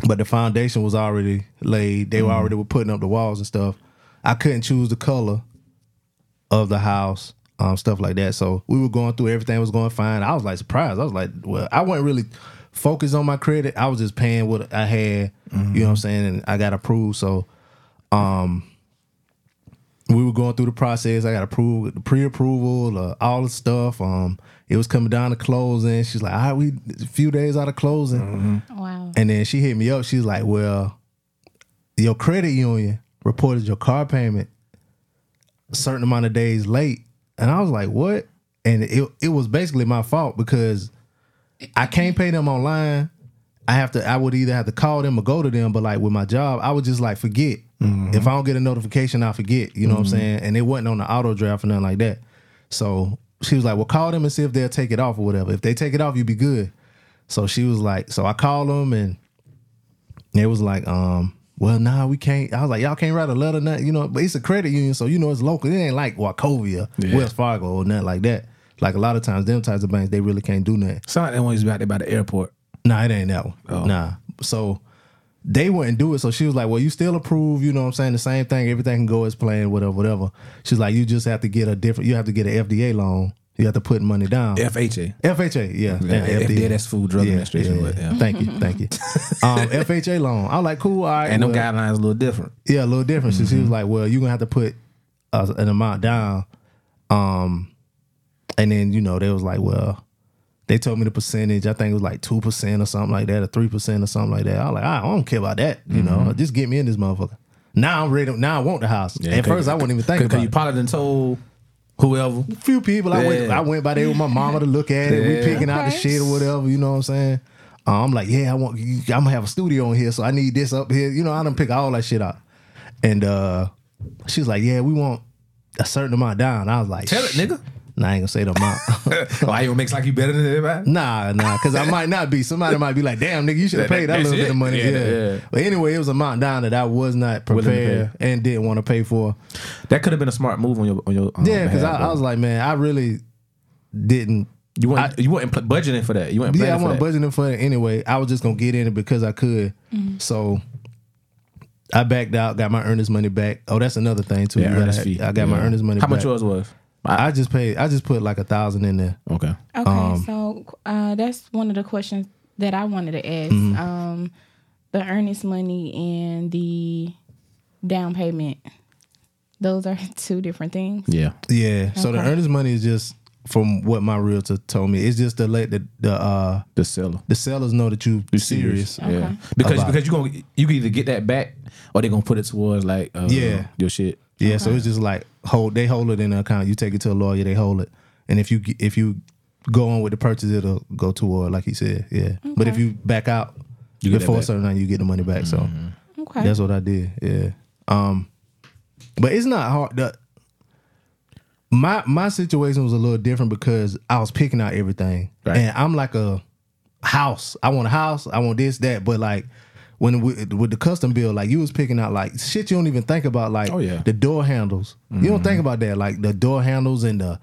C: but the foundation was already laid. They were already were putting up the walls and stuff. I couldn't choose the color of the house, um, stuff like that. So we were going through everything was going fine. I was like surprised. I was like, well, I wasn't really focused on my credit. I was just paying what I had. You know what I'm saying? And I got approved. So um, we were going through the process. I got approved, the pre-approval, uh, all the stuff. Um, it was coming down to closing. She's like, "All right, we a few days out of closing,"
B: Wow.
C: and then she hit me up. She's like, "Well, your credit union reported your car payment a certain amount of days late," and I was like, "What?" And it it was basically my fault because I can't pay them online. I have to. I would either have to call them or go to them. But like with my job, I would just like forget. If I don't get a notification, I forget. You know what I'm saying? And it wasn't on the auto draft or nothing like that. So she was like, "Well, call them and see if they'll take it off or whatever. If they take it off, you be good." So she was like, "So I called them and it was like, um, well, nah, we can't." I was like, "Y'all can't write a letter, nothing, you know." But it's a credit union, so you know it's local. It ain't like Wachovia,
A: Yeah.
C: Wells Fargo, or nothing like that. Like a lot of times, them types of banks, they really can't do nothing.
A: Sound like that one used to be out there by the airport.
C: Nah, it ain't that one.
A: Oh.
C: Nah. So they wouldn't do it. So she was like, Well, you still approve, you know what I'm saying? The same thing, everything can go as planned, whatever, whatever. She's like, You just have to get a different you have to get an FDA loan. You have to put money down.
A: FHA.
C: FHA, yeah.
A: Yeah, FDA, that's Food Drug Administration, but, yeah.
C: Thank you, thank you. um, FHA loan. I was like, cool, all right.
A: And them guidelines a little different.
C: yeah, a little different. So she
A: Mm-hmm.
C: was like, "Well, you're gonna have to put uh, an amount down." Um, and then you know they was like, "Well," they told me the percentage. I think it was like two percent or something like that, or three percent or something like that. I was like, I don't care about that. You
A: Mm-hmm.
C: know, just get me in this motherfucker. Now I'm ready. Now I want the house. At first, I wouldn't even think
A: Because
C: about
A: you
C: it.
A: probably done told whoever.
C: A few people I went. I went by there with my mama to look at it. We
A: Yeah.
C: picking out the shit or whatever. You know what I'm saying? Uh, I'm like, yeah, I want. I'm gonna have a studio in here, so I need this up here. You know, I done pick all that shit out. And uh she's like, yeah, we want a certain amount down. I was like,
A: Tell it, nigga.
C: Nah, I ain't gonna say the amount.
A: Why you gonna make like you better than everybody?
C: nah, nah, because I might not be. Somebody might be like, damn, nigga, you should have
A: That-
C: paid that,
A: that's
C: little bit of money.
A: Yeah,
C: Yeah,
A: yeah.
C: But anyway, it was a amount down that I was not
A: Willing to pay.
C: prepared and didn't want to pay for.
A: That could have been a smart move on your on your. Um,
C: Yeah, because I, I was like, man, I really didn't
A: you weren't you weren't pl- budgeting for that. You weren't
C: Yeah, I
A: for
C: wasn't
A: that.
C: budgeting for it anyway. I was just gonna get in it because I could. So I backed out, got my earnest money back. Oh, that's another thing too.
A: Yeah,
C: You gotta
A: earnest fee.
C: I got my earnest money
A: How
C: back.
A: much yours was?
C: I just paid. I just put like a thousand in there.
A: Okay.
B: Okay,
C: Um,
B: so uh, that's one of the questions that I wanted to ask.
C: Mm-hmm.
B: Um, the earnest money and the down payment; those are two different things.
A: Yeah.
C: Yeah. So the earnest money is just from what my realtor told me. It's just to let the the uh
A: The seller.
C: the sellers know that you
A: You
C: serious.
B: Okay.
A: Yeah. Because
C: About
A: because you gonna you can either get that back or they're gonna put it towards like uh,
C: Yeah.
A: your shit.
C: Yeah, so it's just like hold they hold it in an account. You take it to a lawyer, they hold it, and if you if you go on with the purchase, it'll go toward like he said. Yeah, but if you back out
A: You get that
C: before a
A: back.
C: certain time, you get the money back. So
B: Okay,
C: that's what I did. Yeah, um, but it's not hard. The, my my situation was a little different because I was picking out everything,
A: Right.
C: and I'm like a house. I want a house. I want this, that. But like when with, with the custom build, like you was picking out like shit you don't even think about, like
A: Oh, yeah.
C: the door handles. You don't think about that, like the door handles and the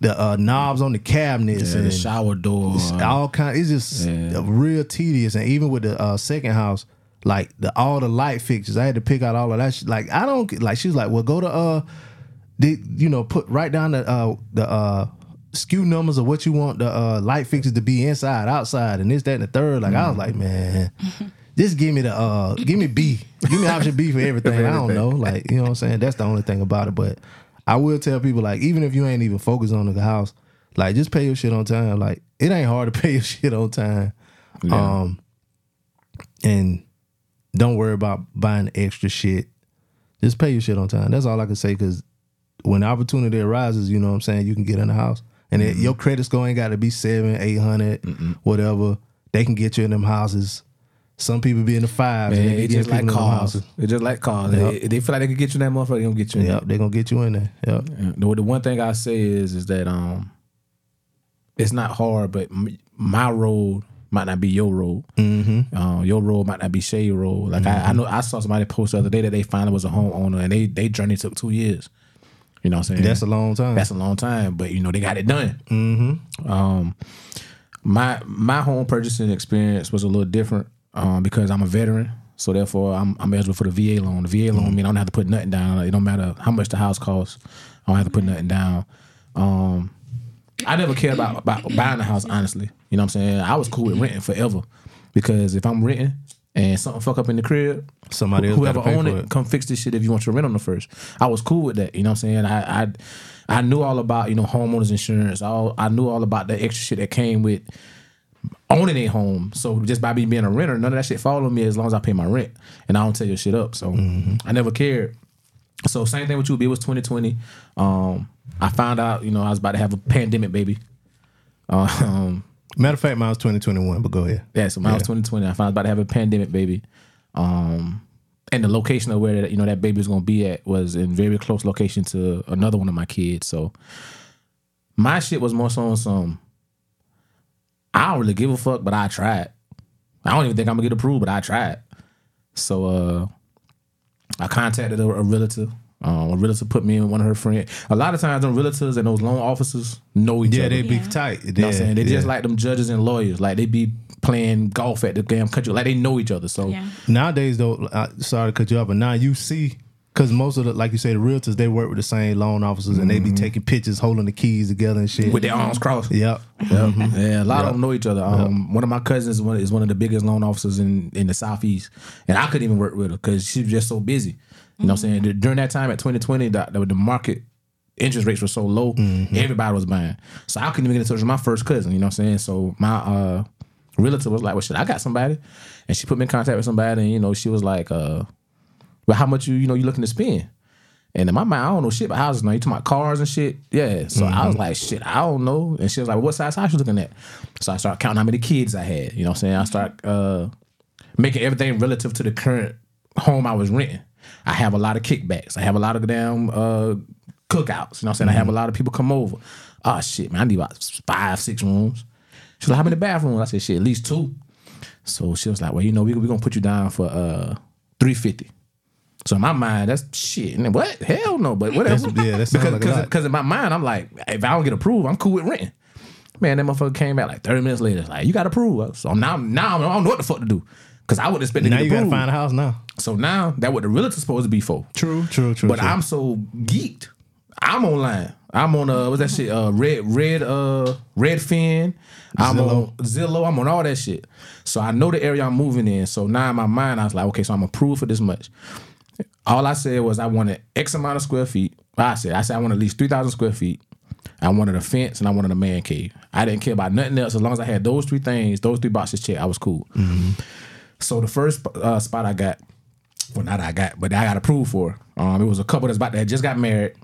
C: the uh, knobs on the cabinets
A: Yeah,
C: and
A: the shower door.
C: all kind. It's just
A: Yeah.
C: real tedious. And even with the uh, second house, like the all the light fixtures, I had to pick out all of that. shit. Like I don't like. She was like, "Well, go to uh, the you know, put write down the uh the uh." SKU numbers of what you want the uh, light fixtures to be inside, outside, and this, that, and the third. Like I was like, man, just give me the uh, give me B, give me option B for everything. I don't know, like you know what I'm saying. That's the only thing about it. But I will tell people like, even if you ain't even focused on the house, like just pay your shit on time. Like it ain't hard to pay your shit on time. Um, and don't worry about buying extra shit. Just pay your shit on time. That's all I can say. Because when opportunity arises, you know what I'm saying, you can get in the house, and it, your credit score ain't got to be seven, eight hundred, whatever. They can get you in them houses. Some people be in the fives.
A: Man,
C: and they
A: it's just like
C: people in them
A: cars. It's just like cars.
C: Yep.
A: They, they feel like they can get you in that motherfucker. They gonna get you in
C: Yep, they gonna get you in there. Yep.
A: Yeah. The, the one thing I say is is that um, it's not hard, but my road might not be your road. Mm-hmm. Uh, your road might not be Shae road. Like I, I know I saw somebody post the other day that they finally was a homeowner and they they journey took two years. You know what I'm saying?
C: That's a long time.
A: That's a long time, but you know they got it done. Mm-hmm. Um, my my home purchasing experience was a little different um, because I'm a veteran, so therefore I'm I'm eligible for the VA loan. The VA loan mean I don't have to put nothing down. It don't matter how much the house costs. I don't have to put nothing down. Um, I never cared about about buying a house. Honestly, you know what I'm saying. I was cool with renting forever because if I'm renting and something fuck up in the crib,
C: Somebody else
A: whoever own it,
C: it.
A: come fix this shit if you want your rent on the first. I was cool with that. You know what I'm saying? I I, I knew all about you know homeowners insurance. All I knew all about the extra shit that came with owning a home. So just by me being a renter, none of that shit follow me as long as I pay my rent and I don't tear your shit up. So I never cared. So same thing with you. It was 2020. Um, I found out you know I was about to have a pandemic baby. Um,
C: Matter of fact, mine was 2021. But go ahead.
A: yeah, so mine was 2020. I found I was about to have a pandemic baby. Um, and the location of where that, you know that baby was gonna be at was in very close location to another one of my kids. So my shit was more so on some. I don't really give a fuck, but I tried. I don't even think I'm gonna get approved, but I tried. So uh, I contacted a, a realtor. Um, a realtor put me in one of her friends. A lot of times, them realtors and those loan officers know each
C: Yeah,
A: other.
C: Yeah, they be
B: Yeah.
C: tight.
A: You know what I'm saying? They
C: yeah.
A: just like them judges and lawyers. Like they be playing golf at the damn country. Like they know each other. So
B: Yeah.
C: Nowadays, though, uh, sorry to cut you off, but now you see, because most of the, like you say, the realtors, they work with the same loan officers and they be taking pictures, holding the keys together and shit.
A: Mm-hmm. with their arms crossed.
C: Yep.
A: Yeah, a lot of them know each other. Um, One of my cousins is one, is one of the biggest loan officers in, in the southeast, and I couldn't even work with her because she was just so busy. You know what I'm saying? During that time at 2020, the, the, the market interest rates were so low, everybody was buying. So I couldn't even get in touch with my first cousin. You know what I'm saying? So my uh, realtor was like, "Well, shit, I got somebody," and she put me in contact with somebody, and you know, she was like, uh, "Well, how much you you know you looking to spend?" And in my mind, I don't know shit about houses. Now you talking about cars and shit. Yeah. So I was like, shit, I don't know. And she was like, well, what size house you looking at? So I started counting how many kids I had. You know what I'm saying? I start uh, making everything relative to the current home I was renting. I have a lot of kickbacks. I have a lot of damn uh, cookouts. You know what I'm saying? I have a lot of people come over. Oh shit, man, I need about five, six rooms. She's like, how many bathrooms? I said, shit, at least two. So she was like, well, you know, we we gonna put you down for uh, three fifty. So in my mind, that's shit. And then what? Hell no. But whatever.
C: That's- yeah, that sounds
A: because
C: like a
A: because because in my mind, I'm like, if I don't get approved, I'm cool with renting. Man, that motherfucker came back like 30 minutes later. Like, you got approved. So now, now I don't know what the fuck to do. Because I wouldn't expect
C: Now you got to find a house now.
A: So now that what the realtor's supposed to be for.
C: True, true, true.
A: But
C: true.
A: I'm so geeked. I'm online. I'm on uh what's that shit? Uh red red uh Redfin. I'm
C: Zillow.
A: on Zillow. I'm on all that shit. So I know the area I'm moving in. So now in my mind, I was like, okay, so I'm approved for this much. All I said was I wanted X amount of square feet. I said, I said I want at least three thousand square feet. I wanted a fence and I wanted a man cave. I didn't care about nothing else as long as I had those three things, those three boxes checked. I was cool. So the first uh, spot I got, well, not I got, but I got approved for. Um, it was a couple that's about that just got married.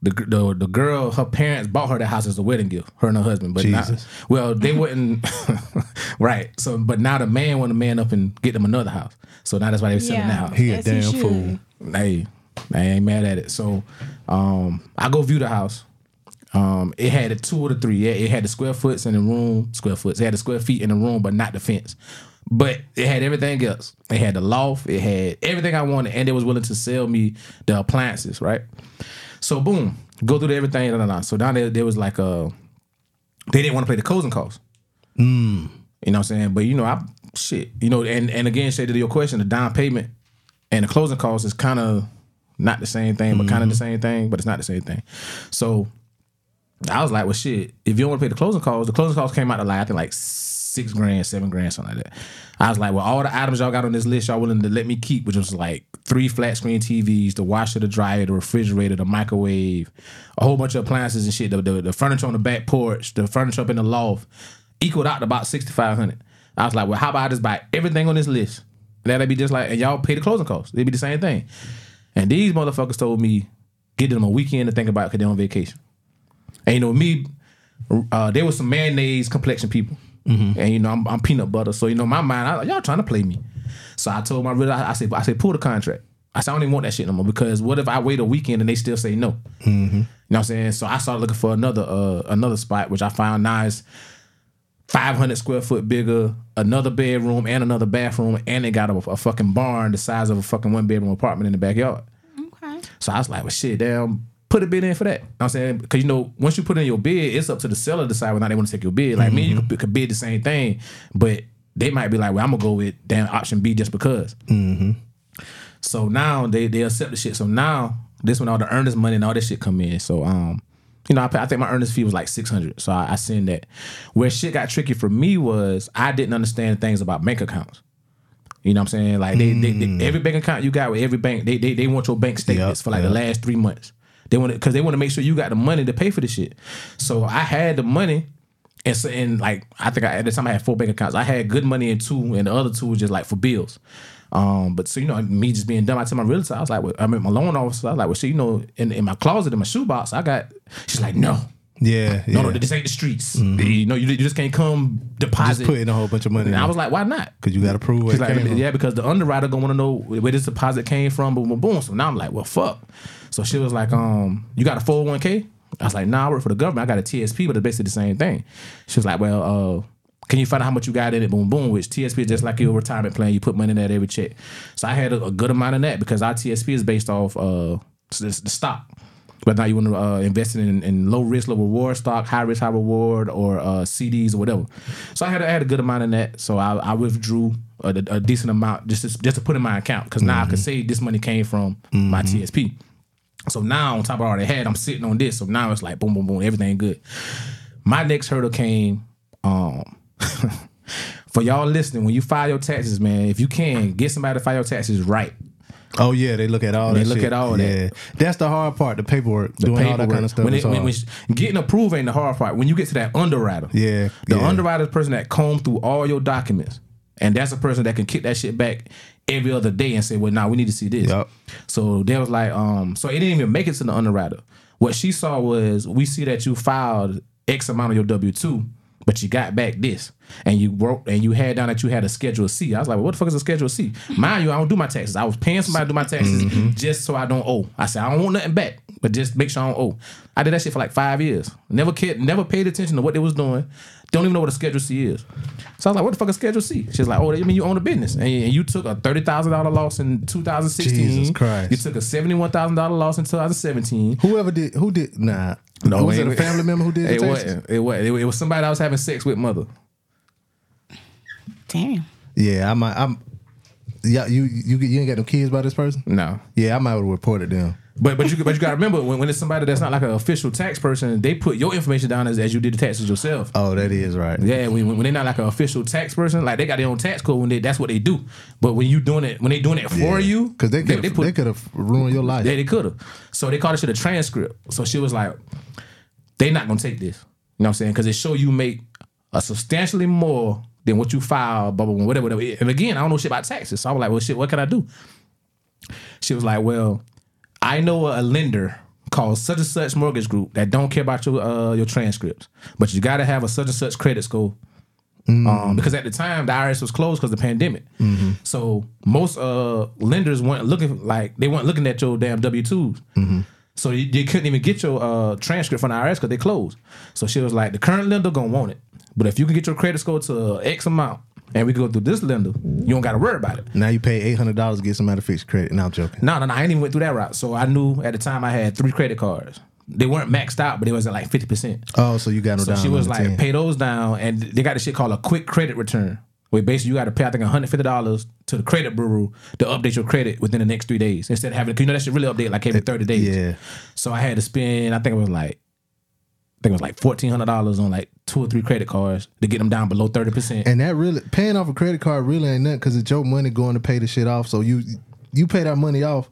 A: The, the the girl, her parents bought her the house as a wedding gift, her and her husband. But not, well, they wouldn't. right. So, but now the man want to man up and get them another house. So now that's why they're selling the house.
C: He a damn
B: should.
C: fool.
A: Hey, I ain't mad at it. So, um, I go view the house. Um, it had a two or the three. Yeah, it had the square foots in the room, square foots. It had the square feet in the room, but not the fence. But it had everything else. It had the loft. It had everything I wanted, and they was willing to sell me the appliances. Right. So boom, go through everything. Da, da, da. So down there, there was like a. They didn't want to play the closing costs. Hmm. You know what I'm saying? But you know, I shit. You know, and and again, say to your question, the down payment and the closing costs is kind of not the same thing, but kind of the mm-hmm. same thing, but it's not the same thing. So I was like, well, shit. If you don't want to pay the closing costs, the closing costs came out to like I think like six grand, seven grand, something like that. I was like, well, all the items y'all got on this list, y'all willing to let me keep, which was like three flat screen TVs, the washer, the dryer, the refrigerator, the microwave, a whole bunch of appliances and shit. The, the, the furniture on the back porch, the furniture up in the loft, equaled out to about sixty five hundred. I was like, well, how about I just buy everything on this list? That'd be just like, and y'all pay the closing costs. It'd be the same thing. And these motherfuckers told me, get them a weekend to think about because they're on vacation. And you know me, uh, there was some mayonnaise complexion people, and you know I'm, I'm peanut butter. So you know my mind, I, y'all trying to play me. So I told my realtor, I, I said, I said, pull the contract. I said, I don't even want that shit no more because what if I wait a weekend and they still say no? You know what I'm saying? So I started looking for another uh, another spot, which I found nice. 500 square foot bigger, another bedroom and another bathroom, and they got a, a fucking barn the size of a fucking one bedroom apartment in the backyard.
B: Okay.
A: So I was like, well, shit, damn, put a bid in for that. You know what I'm saying? Because, you know, once you put in your bid, it's up to the seller to decide whether or not they want to take your bid. Like me, you could, could bid the same thing, but they might be like, well, I'm to go with damn option B just because. So now they, they accept the shit. So now, this when all the earnest money and all this shit come in. So, um, you know, I, pay, I think my earnest fee was like 600 So I, I send that. Where shit got tricky for me was I didn't understand things about bank accounts. You know what I'm saying? Like they, they, they every bank account you got with every bank, they they, they want your bank statements
C: Yep,
A: for like the last three months. They want because they want to make sure you got the money to pay for the shit. So I had the money, and so and like I think I, at the time I had four bank accounts. I had good money in two, and the other two was just like for bills. Um, but so you know, me just being dumb, I tell my realtor, I was like, well, I mean, my loan officer, I was like, well, shit, you know, in, in my closet, in my shoebox, I got. She's like, no,
C: Yeah, yeah.
A: no, no, this ain't the streets. You know, you, you just can't come deposit.
C: Just put in a whole bunch of money.
A: and I was like, why not?
C: because you got to prove it
A: like, yeah, because the underwriter gonna want to know where this deposit came from, boom, boom, boom. So now I'm like, well, fuck. So she was like, um, you got a 401k? I was like, nah, I work for the government. I got a TSP, but it's basically the same thing. She was like, well, uh, can you find out how much you got in it? Boom, boom. Which TSP is just like your retirement plan. You put money in that every check. So I had a, a good amount in that because our TSP is based off uh the, the stock. But now you want to uh, invest in, in low risk, low reward stock, high risk, high reward, or uh, CDs or whatever. So I had I had a good amount in that. So I, I withdrew a, a decent amount just to, just to put in my account because now I could say this money came from my TSP. So now on top of all I had, I'm sitting on this. So now it's like boom, boom, boom, everything good. My next hurdle came um for y'all listening, when you file your taxes, man, if you can, get somebody to file your taxes right.
C: Oh yeah, they look at all that.
A: They
C: that.
A: look
C: shit.
A: at all that.
C: yeah. That's the hard part, the paperwork, doing all that kind of stuff.
A: When it, when, when getting approved ain't the hard part. When you get to that underwriter,
C: Yeah,
A: the
C: yeah.
A: underwriter is the person that comb through all your documents, and that's a person that can kick that shit back every other day and say, "Well, now we need to see this."
C: Yup.
A: So there was like, um, so it didn't even make it to the underwriter. What she saw was, we see that you filed X amount of your W two, but you got back this, and you wrote and you had down that you had a Schedule C. I was like, well, what the fuck is a Schedule C? Mind you, I don't do my taxes. I was paying somebody to do my taxes
C: Mm-hmm.
A: just so I don't owe. I said I don't want nothing back, but just make sure I don't owe. I did that shit for like five years. Never cared, never paid attention to what they was doing. Don't even know what a Schedule C is. So I was like, what the fuck is Schedule C? She's like, oh, I mean you own a business, and, you took a thirty thousand dollar loss in 2016.
C: Jesus Christ.
A: You took a seventy one thousand dollar loss in 2017.
C: Whoever did, who did? Nah,
A: No,
C: was it a family member who did
A: It
C: taxes?
A: wasn't. It was. It was somebody I was having sex with mother.
B: Damn.
C: Yeah, I might. I'm. Yeah, you you you ain't got no kids by this person.
A: No.
C: Yeah, I might have reported them.
A: But but you but you gotta remember when, when it's somebody that's not like an official tax person, they put your information down as, as you did the taxes yourself.
C: Oh, that is right.
A: Yeah, when, when they're not like an official tax person, like they got their own tax code when they that's what they do. But when you doing it when they doing it for you,
C: because they could
A: they,
C: they,
A: put
C: could have ruined your life.
A: yeah, they could have. So they called it shit a transcript. So she was like, they not gonna take this. You know what I'm saying? Because it show you make a substantially more than what you file, blah, blah, blah, whatever, whatever. And again, I don't know shit about taxes. So I was like, well, shit, what can I do? She was like, well, I know a lender called such and such mortgage group that don't care about your uh, your transcripts, but you got to have a such and such credit score. Um, because at the time the IRS was closed because of the pandemic, so most uh lenders weren't looking like they weren't looking at your damn W 2s So you, you couldn't even get your uh, transcript from the IRS because they closed. So she was like, the current lender gonna want it, but if you can get your credit score to X amount, and we can go through this lender, you don't got to worry about it.
C: Now you pay eight hundred dollars to get somebody to fix your credit. Now I'm joking.
A: No, no, no. I ain't even went through that route. So I knew at the time I had three credit cards. They weren't maxed out, but it was at like fifty percent.
C: Oh, so you got no
A: So
C: down.
A: she was like,
C: 10.
A: pay those down, and they got this shit called a quick credit return. Where basically you got to pay, I think, one hundred fifty dollars to the credit bureau to update your credit within the next three days instead of having. You know that shit really update like every thirty days.
C: Yeah.
A: So I had to spend, I think it was like, I think it was like fourteen hundred dollars on like two or three credit cards to get them down below thirty percent.
C: And that really paying off a credit card really ain't nothing because it's your money going to pay the shit off. So you you pay that money off.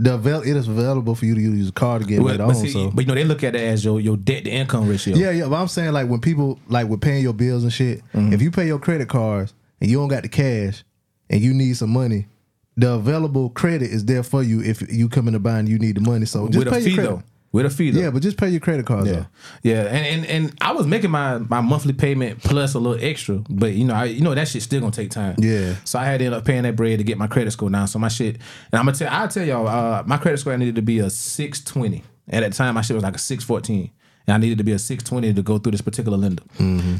C: The avail- it is available for you to use a card to get
A: But,
C: later
A: but,
C: on.
A: see,
C: so
A: but you know they look at it as your your debt to income ratio.
C: yeah, yeah. But I'm saying like when people like with paying your bills and shit,
A: Mm-hmm.
C: if you pay your credit cards and you don't got the cash and you need some money, the available credit is there for you if you come in the bind and you need the money. So just
A: with
C: pay
A: a fee
C: your credit.
A: though. With a fee though.
C: Yeah, but just pay your credit cards
A: Yeah,
C: off.
A: yeah, and, and and I was making my my monthly payment plus a little extra, but you know, I you know that shit still gonna take time.
C: Yeah.
A: So I had to end up paying that bread to get my credit score down. So my shit, and I'm gonna tell I'll tell y'all, uh, my credit score needed to be a six twenty. At that time, my shit was like a six fourteen. And I needed to be a 620 to go through this particular lender.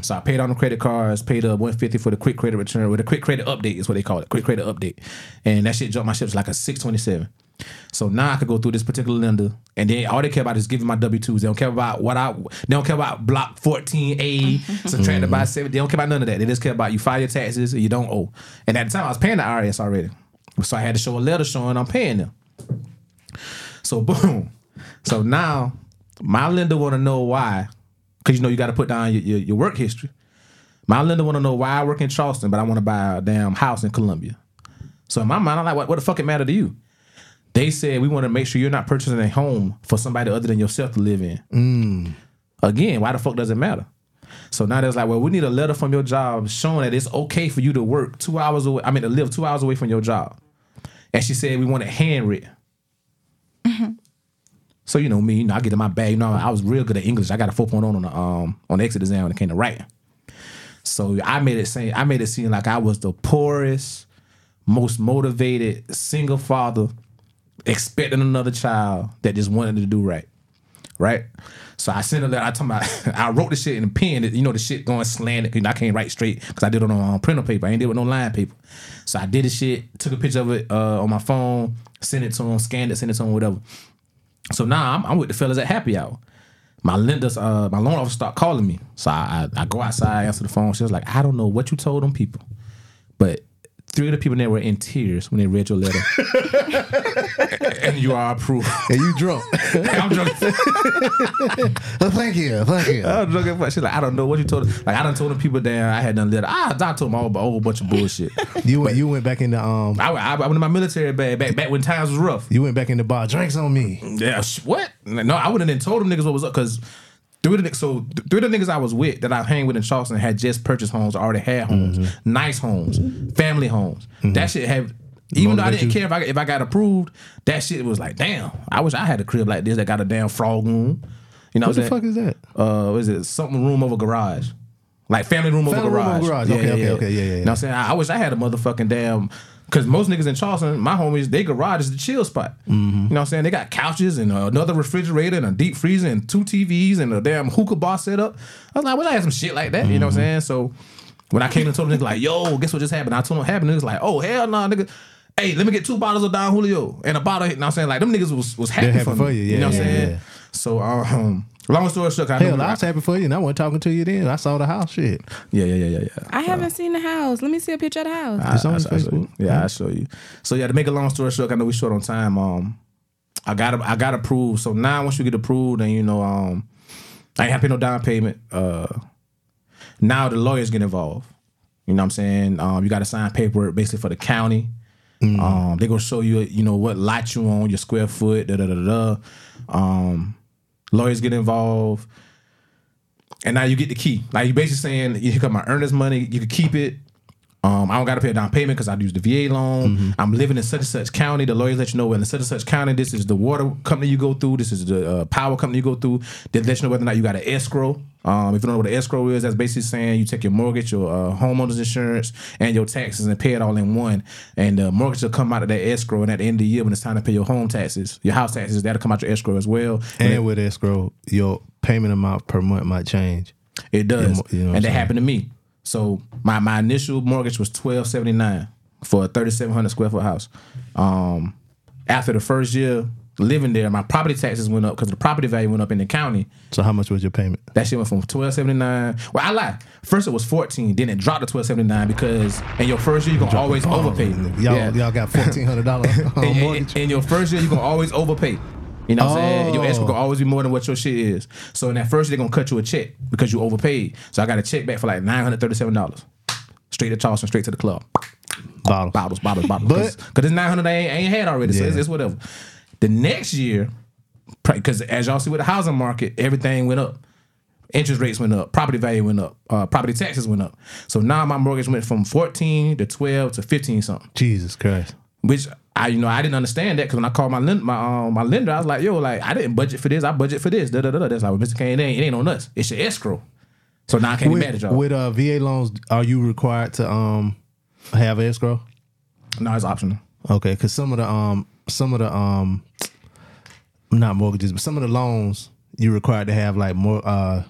A: So I paid on the credit cards, paid up 150 for the quick credit return, or the quick credit update is what they call it, quick credit update. And that shit jumped my shit was like a 627. So now I could go through this particular lender, and then all they care about is giving my W twos. They don't care about what I. They don't care about block fourteen A subtracted by mm-hmm. seven. They don't care about none of that. They just care about you file your taxes and you don't owe. And at the time, I was paying the IRS already, so I had to show a letter showing I'm paying them. So boom. So now my lender want to know why, because you know you got to put down your, your, your work history. My lender want to know why I work in Charleston, but I want to buy a damn house in Columbia. So in my mind, I'm like, what, what the fuck it matter to you? They said we want to make sure you're not purchasing a home for somebody other than yourself to live in. Again, why the fuck does it matter? So now there's like, well, we need a letter from your job showing that it's okay for you to work two hours away. I mean, to live two hours away from your job. And she said we want it handwritten. So you know me, you know, I get in my bag. You know, I was real good at English. I got a 4.0 on the um on the exit exam when it came to writing. So I made it seem I made it seem like I was the poorest, most motivated single father, expecting another child that just wanted to do right. Right? So I sent a letter. I told my I wrote the shit in a pen. You know the shit going slanted. 'cause I can't write straight because I did it on um, printer paper. I ain't did it with no line paper. So I did the shit, took a picture of it uh, on my phone, sent it to him, scanned it, sent it to him, whatever. So now I'm, I'm with the fellas at happy hour. My lenders, uh, my loan officer start calling me. So I, I, I go outside, answer the phone. She was like, I don't know what you told them people, but three of the people there were in tears when they read your letter. and you are approved.
C: And you drunk.
A: I'm drunk.
C: Oh, thank you, thank you.
A: I'm drunk. as fuck. She's like, I don't know what you told them. Like, I done told them people down. I had done letter. Ah, I told them all about a whole bunch of bullshit.
C: You went, you went back in the um,
A: I, I, I went in my military bag back, back when times was rough.
C: you went back in the bar. Drinks on me.
A: Yeah, what? No, I wouldn't have told them niggas what was up because three of the so three of the niggas I was with that I hang with in Charleston had just purchased homes, already had homes,
C: Mm-hmm.
A: nice homes, family homes. That shit have. Even though I didn't
C: you.
A: care if I if I got approved, that shit was like, damn. I wish I had a crib like this that got a damn frog room. You know
C: What
A: what,
C: the fuck is that?
A: uh, what is it something room over garage, like family room over
C: Family room
A: garage.
C: over garage. Okay, okay, okay. Yeah, yeah,
A: You know what I'm saying? I, I wish I had a motherfucking damn. Because most niggas in Charleston, my homies, they garage is the chill spot.
C: Mm-hmm.
A: You know what I'm saying? They got couches and uh, another refrigerator and a deep freezer and two TVs and a damn hookah bar set up. I was like, wish I had some shit like that. You know what I'm
C: Mm-hmm.
A: saying? So when I came and told them, like, yo, guess what just happened? I told them what happened. Niggas like, oh, hell no, nigga. Hey, let me get two bottles of Don Julio and a bottle. You know what I'm saying? Like, them niggas was, was happy,
C: happy
A: for, me.
C: you.
A: You
C: Yeah,
A: know what I'm
C: yeah,
A: saying?
C: yeah.
A: So, um, long story short, I know
C: Hell, I was happy for you, and I wasn't talking to you then. I saw the house shit.
A: Yeah, yeah, yeah, yeah, yeah.
B: I haven't seen the house. Let me see a picture of the house.
C: It's on
A: I-
C: his
A: I- I.
C: Facebook.
A: Yeah, I show you. So yeah, to make a long story short, I know we short on time. Um, I got I got approved. So now once you get approved, and you know, um, I ain't have to pay no down payment. Uh, now the lawyers get involved. You know what I'm saying? Um, you got to sign paperwork basically for the county. Um, they gonna show you, you know, what lot you on, your square foot, da da da da. Um, lawyers get involved. And now you get the key. Like you're basically saying, you got my earnest money, you can keep it, Um, I don't got to pay a down payment because I use the VA loan.
C: Mm-hmm.
A: I'm living in such and such county. The lawyers let you know well in such and such county. This is the water company you go through. This is the uh, power company you go through. They let you know whether or not you got an escrow. Um, if you don't know what an escrow is, that's basically saying you take your mortgage, your uh, homeowner's insurance, and your taxes and pay it all in one. And the mortgage will come out of that escrow. And at the end of the year, when it's time to pay your home taxes, your house taxes, that'll come out your escrow as well.
C: And with escrow, your payment amount per month might change.
A: It does,
C: you know
A: and that
C: saying?
A: happened to me. So my my initial mortgage was twelve seventy nine for a thirty seven hundred square foot house. Um, after the first year living there, my property taxes went up because the property value went up in the county.
C: So how much was your payment?
A: That shit went from twelve seventy nine. Well, I lied. First it was fourteen, then it dropped to twelve seventy nine because in your first year you're gonna always overpay.
C: Y'all,
A: Yeah.
C: y'all got fourteen hundred dollars
A: in, in, in your first year, you're gonna always overpay. You know what I'm saying? Your escrow
C: Oh.
A: gonna always be more than what your shit is. So in that first year, they're gonna cut you a check because you overpaid. So I got a check back for like nine hundred thirty-seven dollars. Straight to Charleston, straight to the club.
C: Bottle.
A: Bottles, bottles, bottles.
C: But-
A: because it's nine hundred I ain't, I ain't had already, so
C: Yeah.
A: it's, it's whatever. The next year, because as y'all see with the housing market, everything went up. Interest rates went up, property value went up, uh, property taxes went up. So now my mortgage went from fourteen to twelve to fifteen something
C: Jesus Christ.
A: which I you know I didn't understand that because when I called my lend, my um, my lender, I was like, yo, like I didn't budget for this, I budget for this. Da da da. da. That's like, well, Mr. Cain, it ain't, it ain't on us. It's your escrow. So now I can't be mad at
C: With,
A: y'all.
C: with uh, VA loans, are you required to um have escrow?
A: no, it's optional.
C: Okay, because some of the um some of the um not mortgages, but some of the loans you required to have like more uh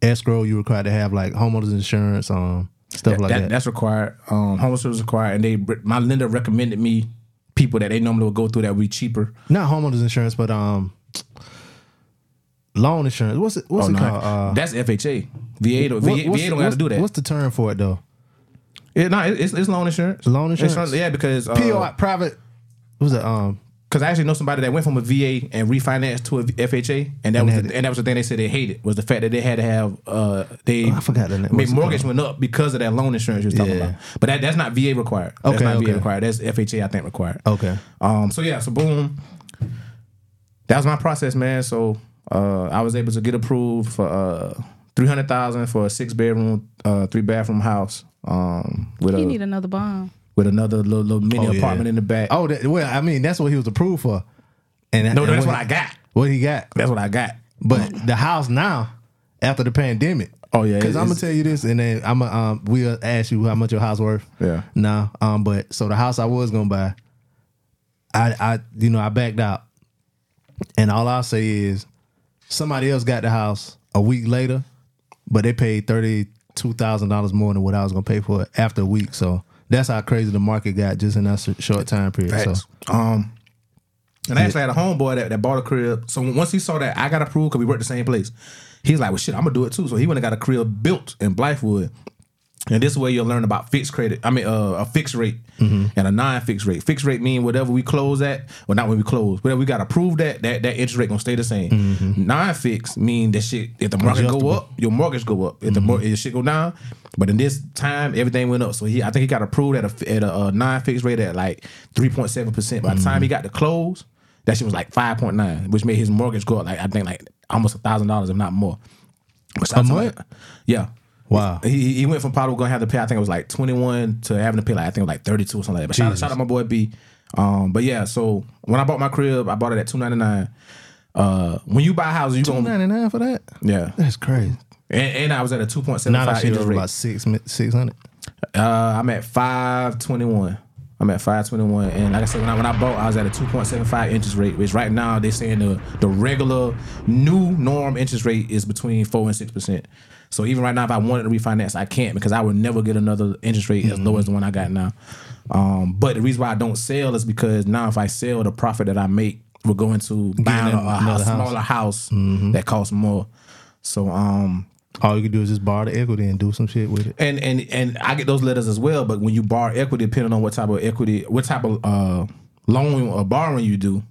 C: escrow. You required to have like homeowners insurance, um stuff like
A: that,
C: that.
A: That's required. Um, homeless is required, and they my lender recommended me people that they normally would go through that would be cheaper.
C: Not homeowners insurance, but um loan insurance. What's it? What's
A: Oh,
C: it
A: no,
C: called? Uh,
A: that's FHA. VA don't,
C: what-
A: VA, VA don't got to do that.
C: What's the term for it though?
A: It, no, it- it's, it's loan insurance.
C: Loan insurance?
A: yeah, because uh,
C: PO private. What was it? Um,
A: Because I actually know somebody that went from a VA and refinanced to a FHA, and that was the, and that was the thing they said they hated was the fact that they had to have uh they
C: Oh, I forgot the name.
A: I mean,
C: What's it
A: mortgage went up because of that loan insurance you was talking
C: Yeah.
A: about. But that, that's not VA required. That's
C: Okay,
A: not
C: okay.
A: VA required. That's FHA I think required.
C: okay.
A: Um. So yeah. So boom. That was my process, man. So uh, I was able to get approved for uh three hundred thousand for a six bedroom, uh, three bathroom house. Um, with
B: He
A: a
B: need another bomb.
A: With another little, little mini
C: Oh, yeah.
A: apartment in the back.
C: Oh, that, well, I mean, that's what he was approved for. And
A: no,
C: and
A: that's what I got.
C: What he got.
A: That's what I got.
C: But the house now, after the pandemic.
A: Oh, yeah,
C: because I'm gonna tell you this, and then I'm gonna um, we'll ask you how much your house worth.
A: Yeah.
C: No, um, but so the house I was gonna buy, I I you know I backed out, and all I'll say is somebody else got the house a week later, but they paid thirty two thousand dollars more than what I was gonna pay for it after a week. So that's how crazy the market got just in that short time period. So
A: Um, and I actually had a homeboy that, that bought a crib. So once he saw that I got approved because we worked the same place, he's like, "Well, shit, I'm gonna do it too." So he went and got a crib built in Blythewood. And this way you'll learn about fixed credit. I mean, uh, a fixed rate Mm-hmm. and a non-fixed rate. Fixed rate mean whatever we close at, well, not when we close, whatever we got approved at, that that interest rate gonna stay the same. Mm-hmm. Non-fixed mean that shit. If the market go up, your mortgage go up. If the mor- mm-hmm. if shit go down, but in this time, everything went up. So he, I think he got approved at a at a, uh non-fixed rate at like three point seven percent. By the time he got to close, that shit was like five point nine, which made his mortgage go up like I think like almost a thousand dollars, if not more.
C: A month?
A: like- yeah.
C: Wow.
A: He he went from probably gonna have to pay. I think it was like twenty one to having to pay like I think it was like thirty two or something like that. But shout, shout out my boy B. Um, but yeah, so when I bought my crib, I bought it at two ninety nine. Uh, when you buy houses, you
C: two
A: gonna
C: ninety nine for that.
A: yeah,
C: That's crazy.
A: and, and I was at a two point seven
C: Now that
A: five
C: shit
A: interest
C: is
A: rate.
C: about six six hundred.
A: Uh, I'm at five twenty one. I'm at five twenty one, and like I said, when I when I bought, I was at a two point seven five interest rate, which right now they're saying the the regular new norm interest rate is between four and six percent. So even right now, if I wanted to refinance, I can't because I would never get another interest rate as low as the one I got now. Um, but the reason why I don't sell is because now if I sell, the profit that I make will go into buying a, house,
C: house.
A: smaller house that costs more. So um,
C: All you can do is just borrow the equity and do some shit with it.
A: and and and I get those letters as well. But when you borrow equity, depending on what type of equity, what type of uh, loan or borrowing you do,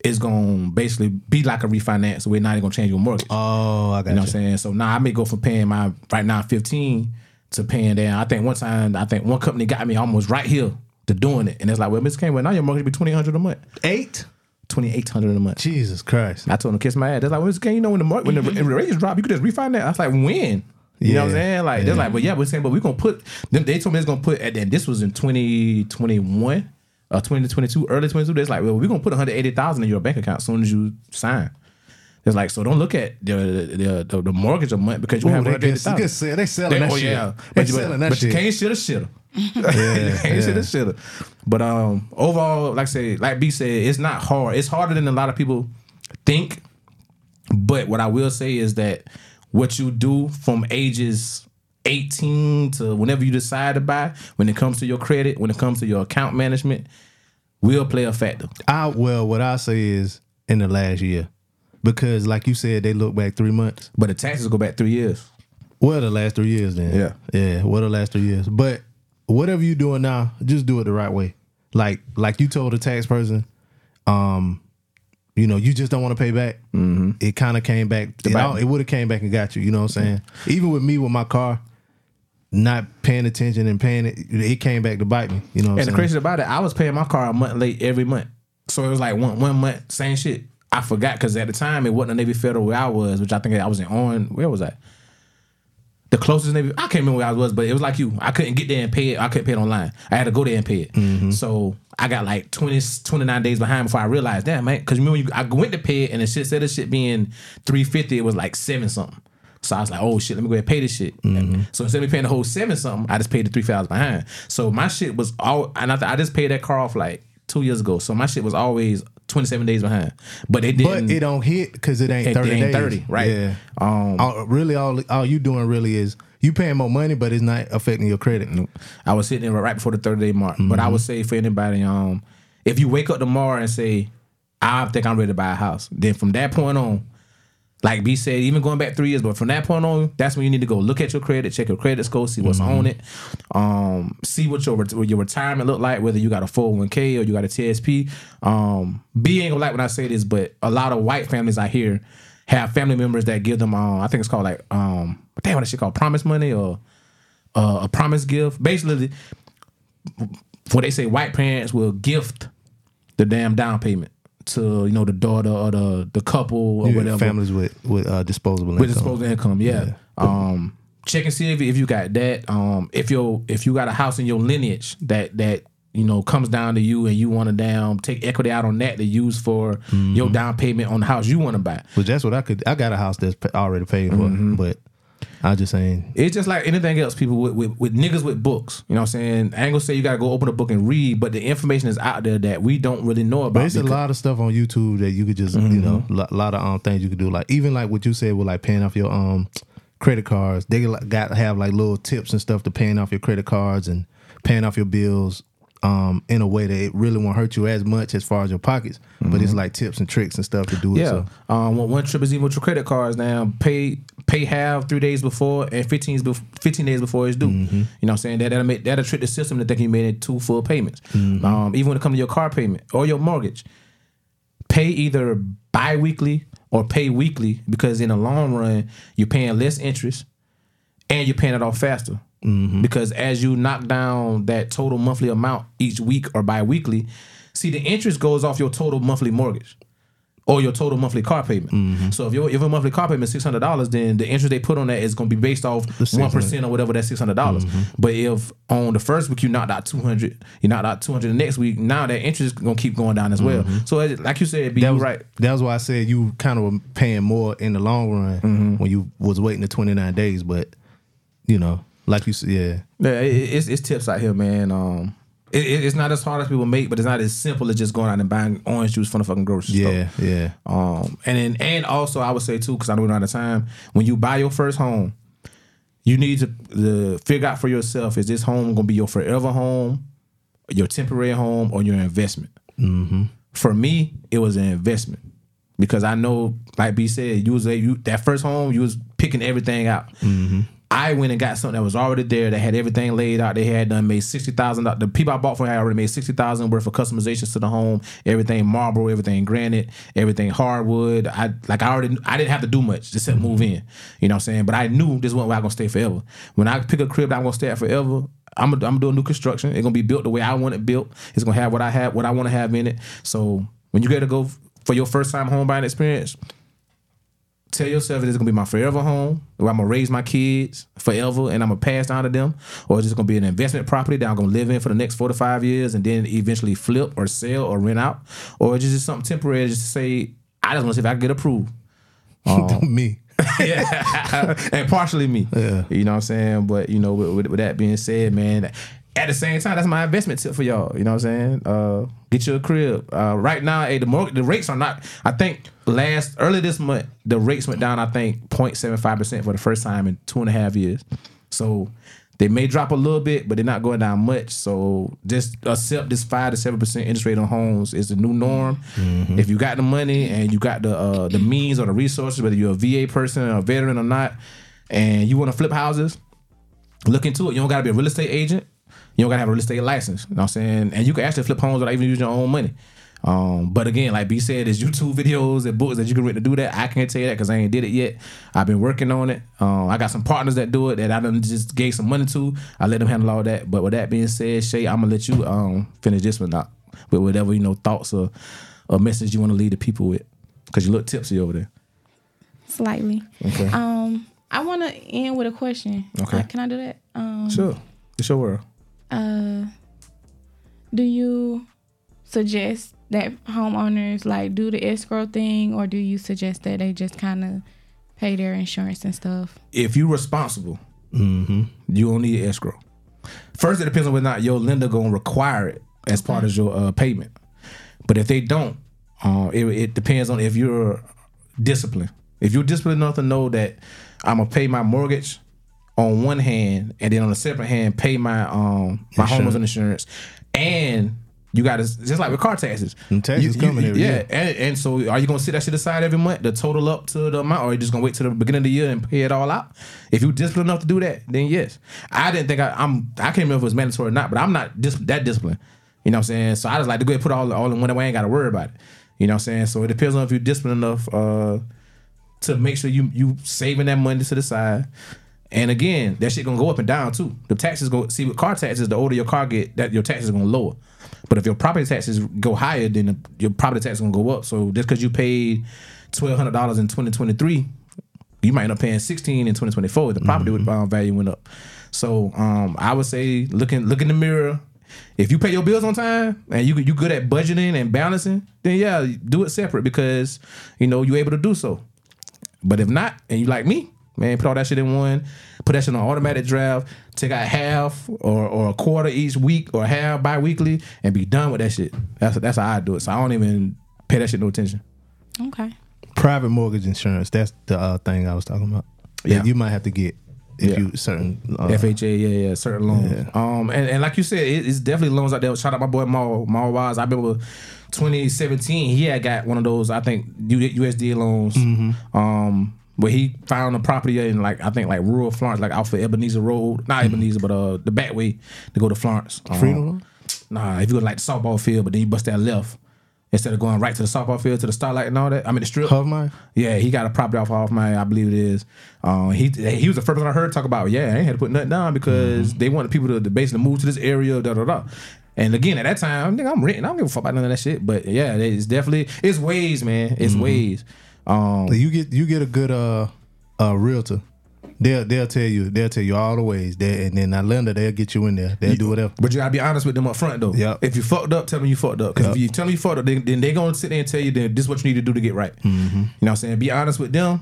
A: it's gonna basically be like a refinance. So we're not even gonna change your mortgage.
C: Oh, I got
A: you know what I'm saying? So now I may go from paying my right now 15 to paying down. I think one time I think one company got me almost right here to doing it, and it's like, well, Miss Campbell, now your mortgage be twenty hundred a month,
C: Eight.
A: twenty eight hundred a month.
C: Jesus Christ.
A: I told them kiss my ass. They're like, well, Miss you know when the mar- when the, mm-hmm. the rates drop, you could just refinance. I was like, when? You know what I'm saying? Like they're like, but yeah, we're saying, but we're gonna put them. They told me it's gonna put, and then this was in 2021, uh, 2022, early 22. They're like, well, we're gonna put 180,000 in your bank account as soon as you sign. It's like, so don't look at the the, the, the mortgage a month because you
C: Ooh,
A: have
C: they, good,
A: 180,000.
C: good sell- they selling
A: They-
C: that
A: oh
C: shit.
A: yeah,
C: They
A: but, you,
C: selling
A: but,
C: that
A: but you
C: shit.
A: can't shoulda shoulda.
C: Yeah,
A: can't
C: yeah.
A: shoulda shoulda. But um, overall, like I say, like B said, it's not hard. It's harder than a lot of people think. But what I will say is that what you do from ages 18 to whenever you decide to buy, when it comes to your credit, when it comes to your account management, will play a factor.
C: I well, what I say is in the last year, because like you said, they look back three months.
A: But the taxes go back three years.
C: Well, the last three years then.
A: Yeah.
C: yeah. Well, the last three years. But whatever you doing now, just do it the right way. Like like you told the tax person, um, you know, you just don't want to pay back. Mm-hmm. It kind of came back. It,
A: bite
C: all-
A: me.
C: it would have came back and got you. You know what I'm saying? Even with me with my car, not paying attention and paying it, it came back to bite me. You know what I'm
A: And the crazy about it, I was paying my car a month late every month. So it was like one one month, same shit. I forgot because at the time it wasn't a Navy Federal where I was, which I think I was in on. Where was I? The closest Navy, I can't remember where I was, but it was like you. I couldn't get there and pay it. I couldn't pay it online. I had to go there and pay it.
C: Mm-hmm.
A: So I got like 20, 29 days behind before I realized, damn, man. Because remember, you, I went to pay it and the shit said the shit being 350 it was like seven something. So I was like, oh shit, let me go ahead and pay this shit.
C: Mm-hmm.
A: So instead of me paying the whole seven something, I just paid the three thousand behind. So my shit was all, and I, I just paid that car off like two years ago. So my shit was always twenty seven days behind. But it didn't.
C: But it don't hit because it ain't
A: 30
C: It
A: ain't
C: days.
A: 30, right.
C: Yeah.
A: Um,
C: all, really, all all you doing really is you paying more money, but it's not affecting your credit.
A: I was sitting there right before the thirty day mark. But
C: Mm-hmm.
A: I would say for anybody, um, if you wake up tomorrow and say, I think I'm ready to buy a house, then from that point on, like B said, even going back three years, but from that point on, that's when you need to go look at your credit, check your credit score, see what's
C: Mm-hmm.
A: on it, um, see what your what your retirement look like, whether you got a 401k or you got a TSP. Um, B ain't gonna like when I say this, but a lot of white families I hear have family members that give them, um, I think it's called like, um, damn, what that shit called promise money or uh, a promise gift. Basically, what they say, white parents will gift the damn down payment to you know the daughter or the the couple or
C: got
A: whatever
C: Families with with uh, disposable income.
A: with
C: income.
A: disposable income. Yeah. Um, check and see if, if you got that. Um, if you if you got a house in your lineage that that you know comes down to you and you want to down take equity out on that to use for
C: Mm-hmm.
A: your down payment on the house you want to buy.
C: Which that's what I could. I got a house that's already paid for,
A: Mm-hmm.
C: but I just saying.
A: It's just like anything else, people with, with, with niggas with books. You know what I'm saying? Gonna say you gotta go open a book and read, but the information is out there that we don't really know about.
C: It's a lot of stuff on YouTube that you could just, you know,
A: Mm-hmm.
C: a lot of um things you could do. Like even like what you said with like paying off your um credit cards. They got have like little tips and stuff to paying off your credit cards and paying off your bills um in a way that it really won't hurt you as much as far as your pockets. But it's like tips and tricks and stuff to do it.
A: Mm-hmm. Yeah.
C: So
A: Um, one, trip is even with your credit cards now. Pay pay half three days before and 15, bef- 15 days before it's due.
C: Mm-hmm.
A: You know what I'm saying? That, that'll, make, that'll trick the system to think you made it two full payments.
C: Mm-hmm.
A: Um, even when it comes to your car payment or your mortgage, pay either bi weekly or pay weekly because in the long run, you're paying less interest and you're paying it off faster.
C: Mm-hmm.
A: Because as you knock down that total monthly amount each week or bi-weekly, see the interest goes off your total monthly mortgage or your total monthly car payment.
C: Mm-hmm.
A: So if your if your monthly car payment is six hundred dollars, then the interest they put on that is going to be based off one percent or whatever that six hundred dollars.
C: Mm-hmm.
A: But if on the first week you knocked out two hundred, you knocked out two hundred the next week, now that interest is going to keep going down as well. So it- like you said, be
C: Mm-hmm. that was
A: right.
C: That was why I said you kind of were paying more in the long run
A: Mm-hmm.
C: when you was waiting the twenty nine days. But you know, like you said, yeah.
A: Yeah, it, it's, it's tips out here, man. Um, it, it- it's not as hard as people make, but it's not as simple as just going out and buying orange juice from the fucking grocery store.
C: Yeah, yeah.
A: Um, and then, and also I would say too, because I know we're out of time. When you buy your first home, you need to, to figure out for yourself: is this home gonna be your forever home, your temporary home, or your investment? Mm-hmm. For me, it was an investment because I know, like B said, you was a, you that first home, you was picking everything out. I went and got something that was already there that had everything laid out. They had done made sixty thousand. The people I bought for had already made sixty thousand worth of customizations to the home. Everything marble, everything granite, everything hardwood. I like I already I didn't have to do much Just except move mm-hmm. in. You know what I'm saying? But I knew this wasn't where I'm gonna stay forever. When I pick a crib that I'm gonna stay at forever, I'm gonna, I'm gonna do a new construction. It's gonna be built the way I want it built. It's gonna have what I have, what I want to have in it. So when you get to go for your first time home buying experience, tell yourself that it's gonna be my forever home, where I'm gonna raise my kids forever, and I'm gonna pass down to them, or is this gonna be an investment property that I'm gonna live in for the next four to five years, and then eventually flip or sell or rent out, or is it just something temporary, just to say I just want to see if I can get approved.
C: Um, me.
A: yeah, and partially me.
C: Yeah.
A: you know what I'm saying. But you know, with, with, with that being said, man, at the same time, that's my investment tip for y'all. You know what I'm saying? Uh, get you a crib. Uh, right now, hey, the more, the rates are not. I think last early this month, the rates went down. I think 0.75 percent for the first time in two and a half years. So. They may drop a little bit, but they're not going down much. So just accept this five to seven percent interest rate on homes is the new norm. If you got the money and you got the uh, the means or the resources, whether you're a VA person or a veteran or not, and you want to flip houses, look into it. You don't gotta be a real estate agent. You don't gotta have a real estate license. You know what I'm saying? And you can actually flip homes without even using your own money. Um, but again, like B said, there's YouTube videos and books that you can read to do that. I can't tell you that because I ain't did it yet. I've been working on it. Um, I got some partners that do it that I done just gave some money to. I let them handle all that. But with that being said, Shae, I'm gonna let you um finish this one out with whatever you know thoughts or or message you want to leave the people with because you look tipsy over there.
B: Slightly.
A: Okay,
B: Um, I want to end with a question.
A: Okay.
B: Uh, can I do that? Um,
A: sure. It's your world.
B: Uh, do you suggest that homeowners like do the escrow thing, or do you suggest that they just kind of pay their insurance and stuff?
A: if you're responsible, mm-hmm. you don't need escrow. First, it depends on whether or not your lender gonna require it as part of your uh, payment. But if they don't, uh, it, it depends on if you're disciplined. If you're disciplined enough to know that I'm gonna pay my mortgage on one hand, and then on the separate hand pay my um my
C: Insurance.
A: homeowner's insurance, and you got to just like with car taxes.
C: Them taxes
A: You- you-
C: coming every
A: yeah,
C: year.
A: and, and so are you gonna sit that shit aside every month, the total up to the amount, or are you just gonna wait till the beginning of the year and pay it all out? If you disciplined enough to do that, then yes. I didn't think I, I'm. I can't remember if it was mandatory or not, but I'm not dis- that disciplined. You know what I'm saying? So I just like to go ahead and put all all in one way. I ain't got to worry about it. You know what I'm saying? So it depends on if you're disciplined enough uh, to make sure you you saving that money to the side. And again, that shit gonna go up and down too. The taxes go see with car taxes. The older your car get, that your taxes gonna lower. But if your property taxes go higher, then the, your property tax gonna go up. So just because you paid twelve hundred dollars in twenty twenty three, you might end up paying sixteen in twenty twenty four. The property um, value went up. So um, I would say look in look in the mirror. If you pay your bills on time and you you good at budgeting and balancing, then yeah, do it separate because you know you're able to do so. But if not, and you like me, man, put all that shit in one, put that shit on automatic draft, take out half or, or a quarter each week or half bi-weekly and be done with that shit. That's that's how I do it. So I don't even pay that shit no attention.
B: Okay.
C: Private mortgage insurance. That's the uh, thing I was talking about.
A: Yeah.
C: Yeah, you might have to get if
A: Yeah.
C: you certain. Uh,
A: FHA, yeah, yeah, certain loans.
C: Yeah.
A: Um, and, and like you said, it, it's definitely loans out there. Shout out my boy Maul, Maul Wise. I remember 2017, he had got one of those, I think, U- USDA loans.
C: Mm-hmm.
A: Um, where he found a property in like I think like rural Florence, like off of Ebenezer Road, not Ebenezer, but uh the back way to go to Florence. Um,
C: Mm-hmm. Freedom
A: Nah, if you go to like the softball field, but then you bust that left instead of going right to the softball field to the starlight and all that. I mean the strip.
C: Hoffmeyer?
A: Yeah, he got a property off off my, I believe it is. Um, he he was the first one I heard talk about. Yeah, I ain't had to put nothing down because they wanted people to, to basically move to this area. Da da da. And again, at that time, nigga, I'm renting. I don't give a fuck about none of that shit. But yeah, it's definitely it's ways, man. It's ways. Um,
C: You get you get a good uh uh realtor. They'll they'll tell you they'll tell you all the ways. They, and then that lender they'll get you in there. They'll do whatever.
A: But you gotta be honest with them up front though.
C: Yep.
A: If you fucked up, tell them you fucked up. Because if you tell me you fucked up, then, then they gonna sit there and tell you that this is what you need to do to get right.
C: Mm-hmm.
A: You know what I'm saying? Be honest with them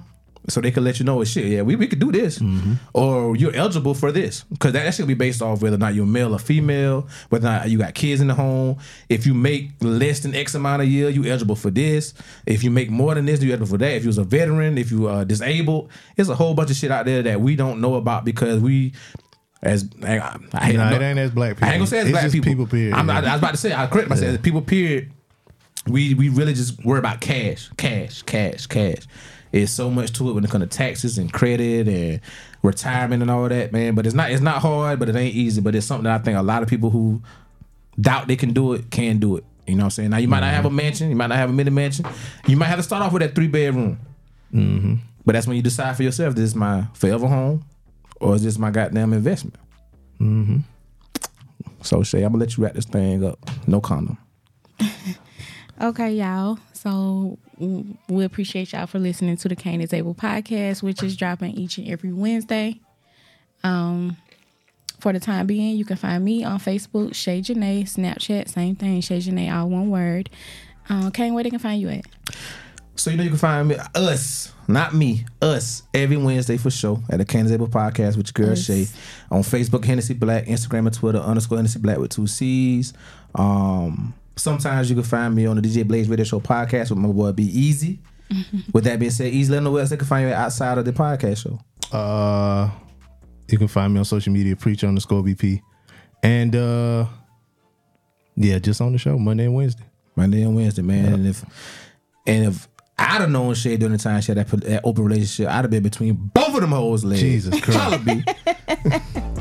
A: so they can let you know shit. Yeah, we, we could do this.
C: Mm-hmm.
A: Or you're eligible for this. Because that, that should be based off whether or not you're male or female, whether or not you got kids in the home. If you make less than X amount a year, you eligible for this. If you make more than this, you eligible for that. If you was a veteran, if you are disabled, there's a whole bunch of shit out there that we don't know about because we as I, I, I,
C: Nah,
A: I
C: it ain't as black people.
A: I ain't gonna say as
C: It's
A: black people.
C: people, period,
A: I'm, I. I was about to say I correct myself. People period. We we really just worry about cash, cash, cash, cash. It's so much to it when it comes to taxes and credit and retirement and all that, man. But it's not it's not hard, but it ain't easy. But it's something that I think a lot of people who doubt they can do it can do it. You know what I'm saying? Now you might not have a mm-hmm. mansion, you might not have a mini mansion. You might have to start off with that three bedroom. Mm-hmm. But that's when you decide for yourself: this is my forever home, or is this my goddamn investment? Mm-hmm. So Shae, I'm gonna let you wrap this thing up. No condom.
B: Okay, y'all. So w- we appreciate y'all for listening to the Cain is Able podcast, which is dropping each and every Wednesday. Um, for the time being, you can find me on Facebook, Shae Genee, Snapchat, same thing, Shae Genee, all one word. Um, Cain, where they can find you at?
A: So you know you can find me us, not me, us every Wednesday for sure at the Cain is Able Podcast with your girl
B: Us.
A: Shae on Facebook Hennessy Black, Instagram and Twitter underscore Hennessy Black with two C's. Um, sometimes you can find me on the DJ Blaze Radio Show podcast with my boy Be Easy. With that being said, Easy, let them know where else they can find you outside of the podcast show.
C: Uh, you can find me on social media, preacher underscore BP, and uh, yeah, just on the show Monday and Wednesday.
A: Monday and Wednesday, man. And if and if I'd have known Shae during the time she had that, that open relationship, I'd have been between both of them hoes legs.
C: Jesus Christ.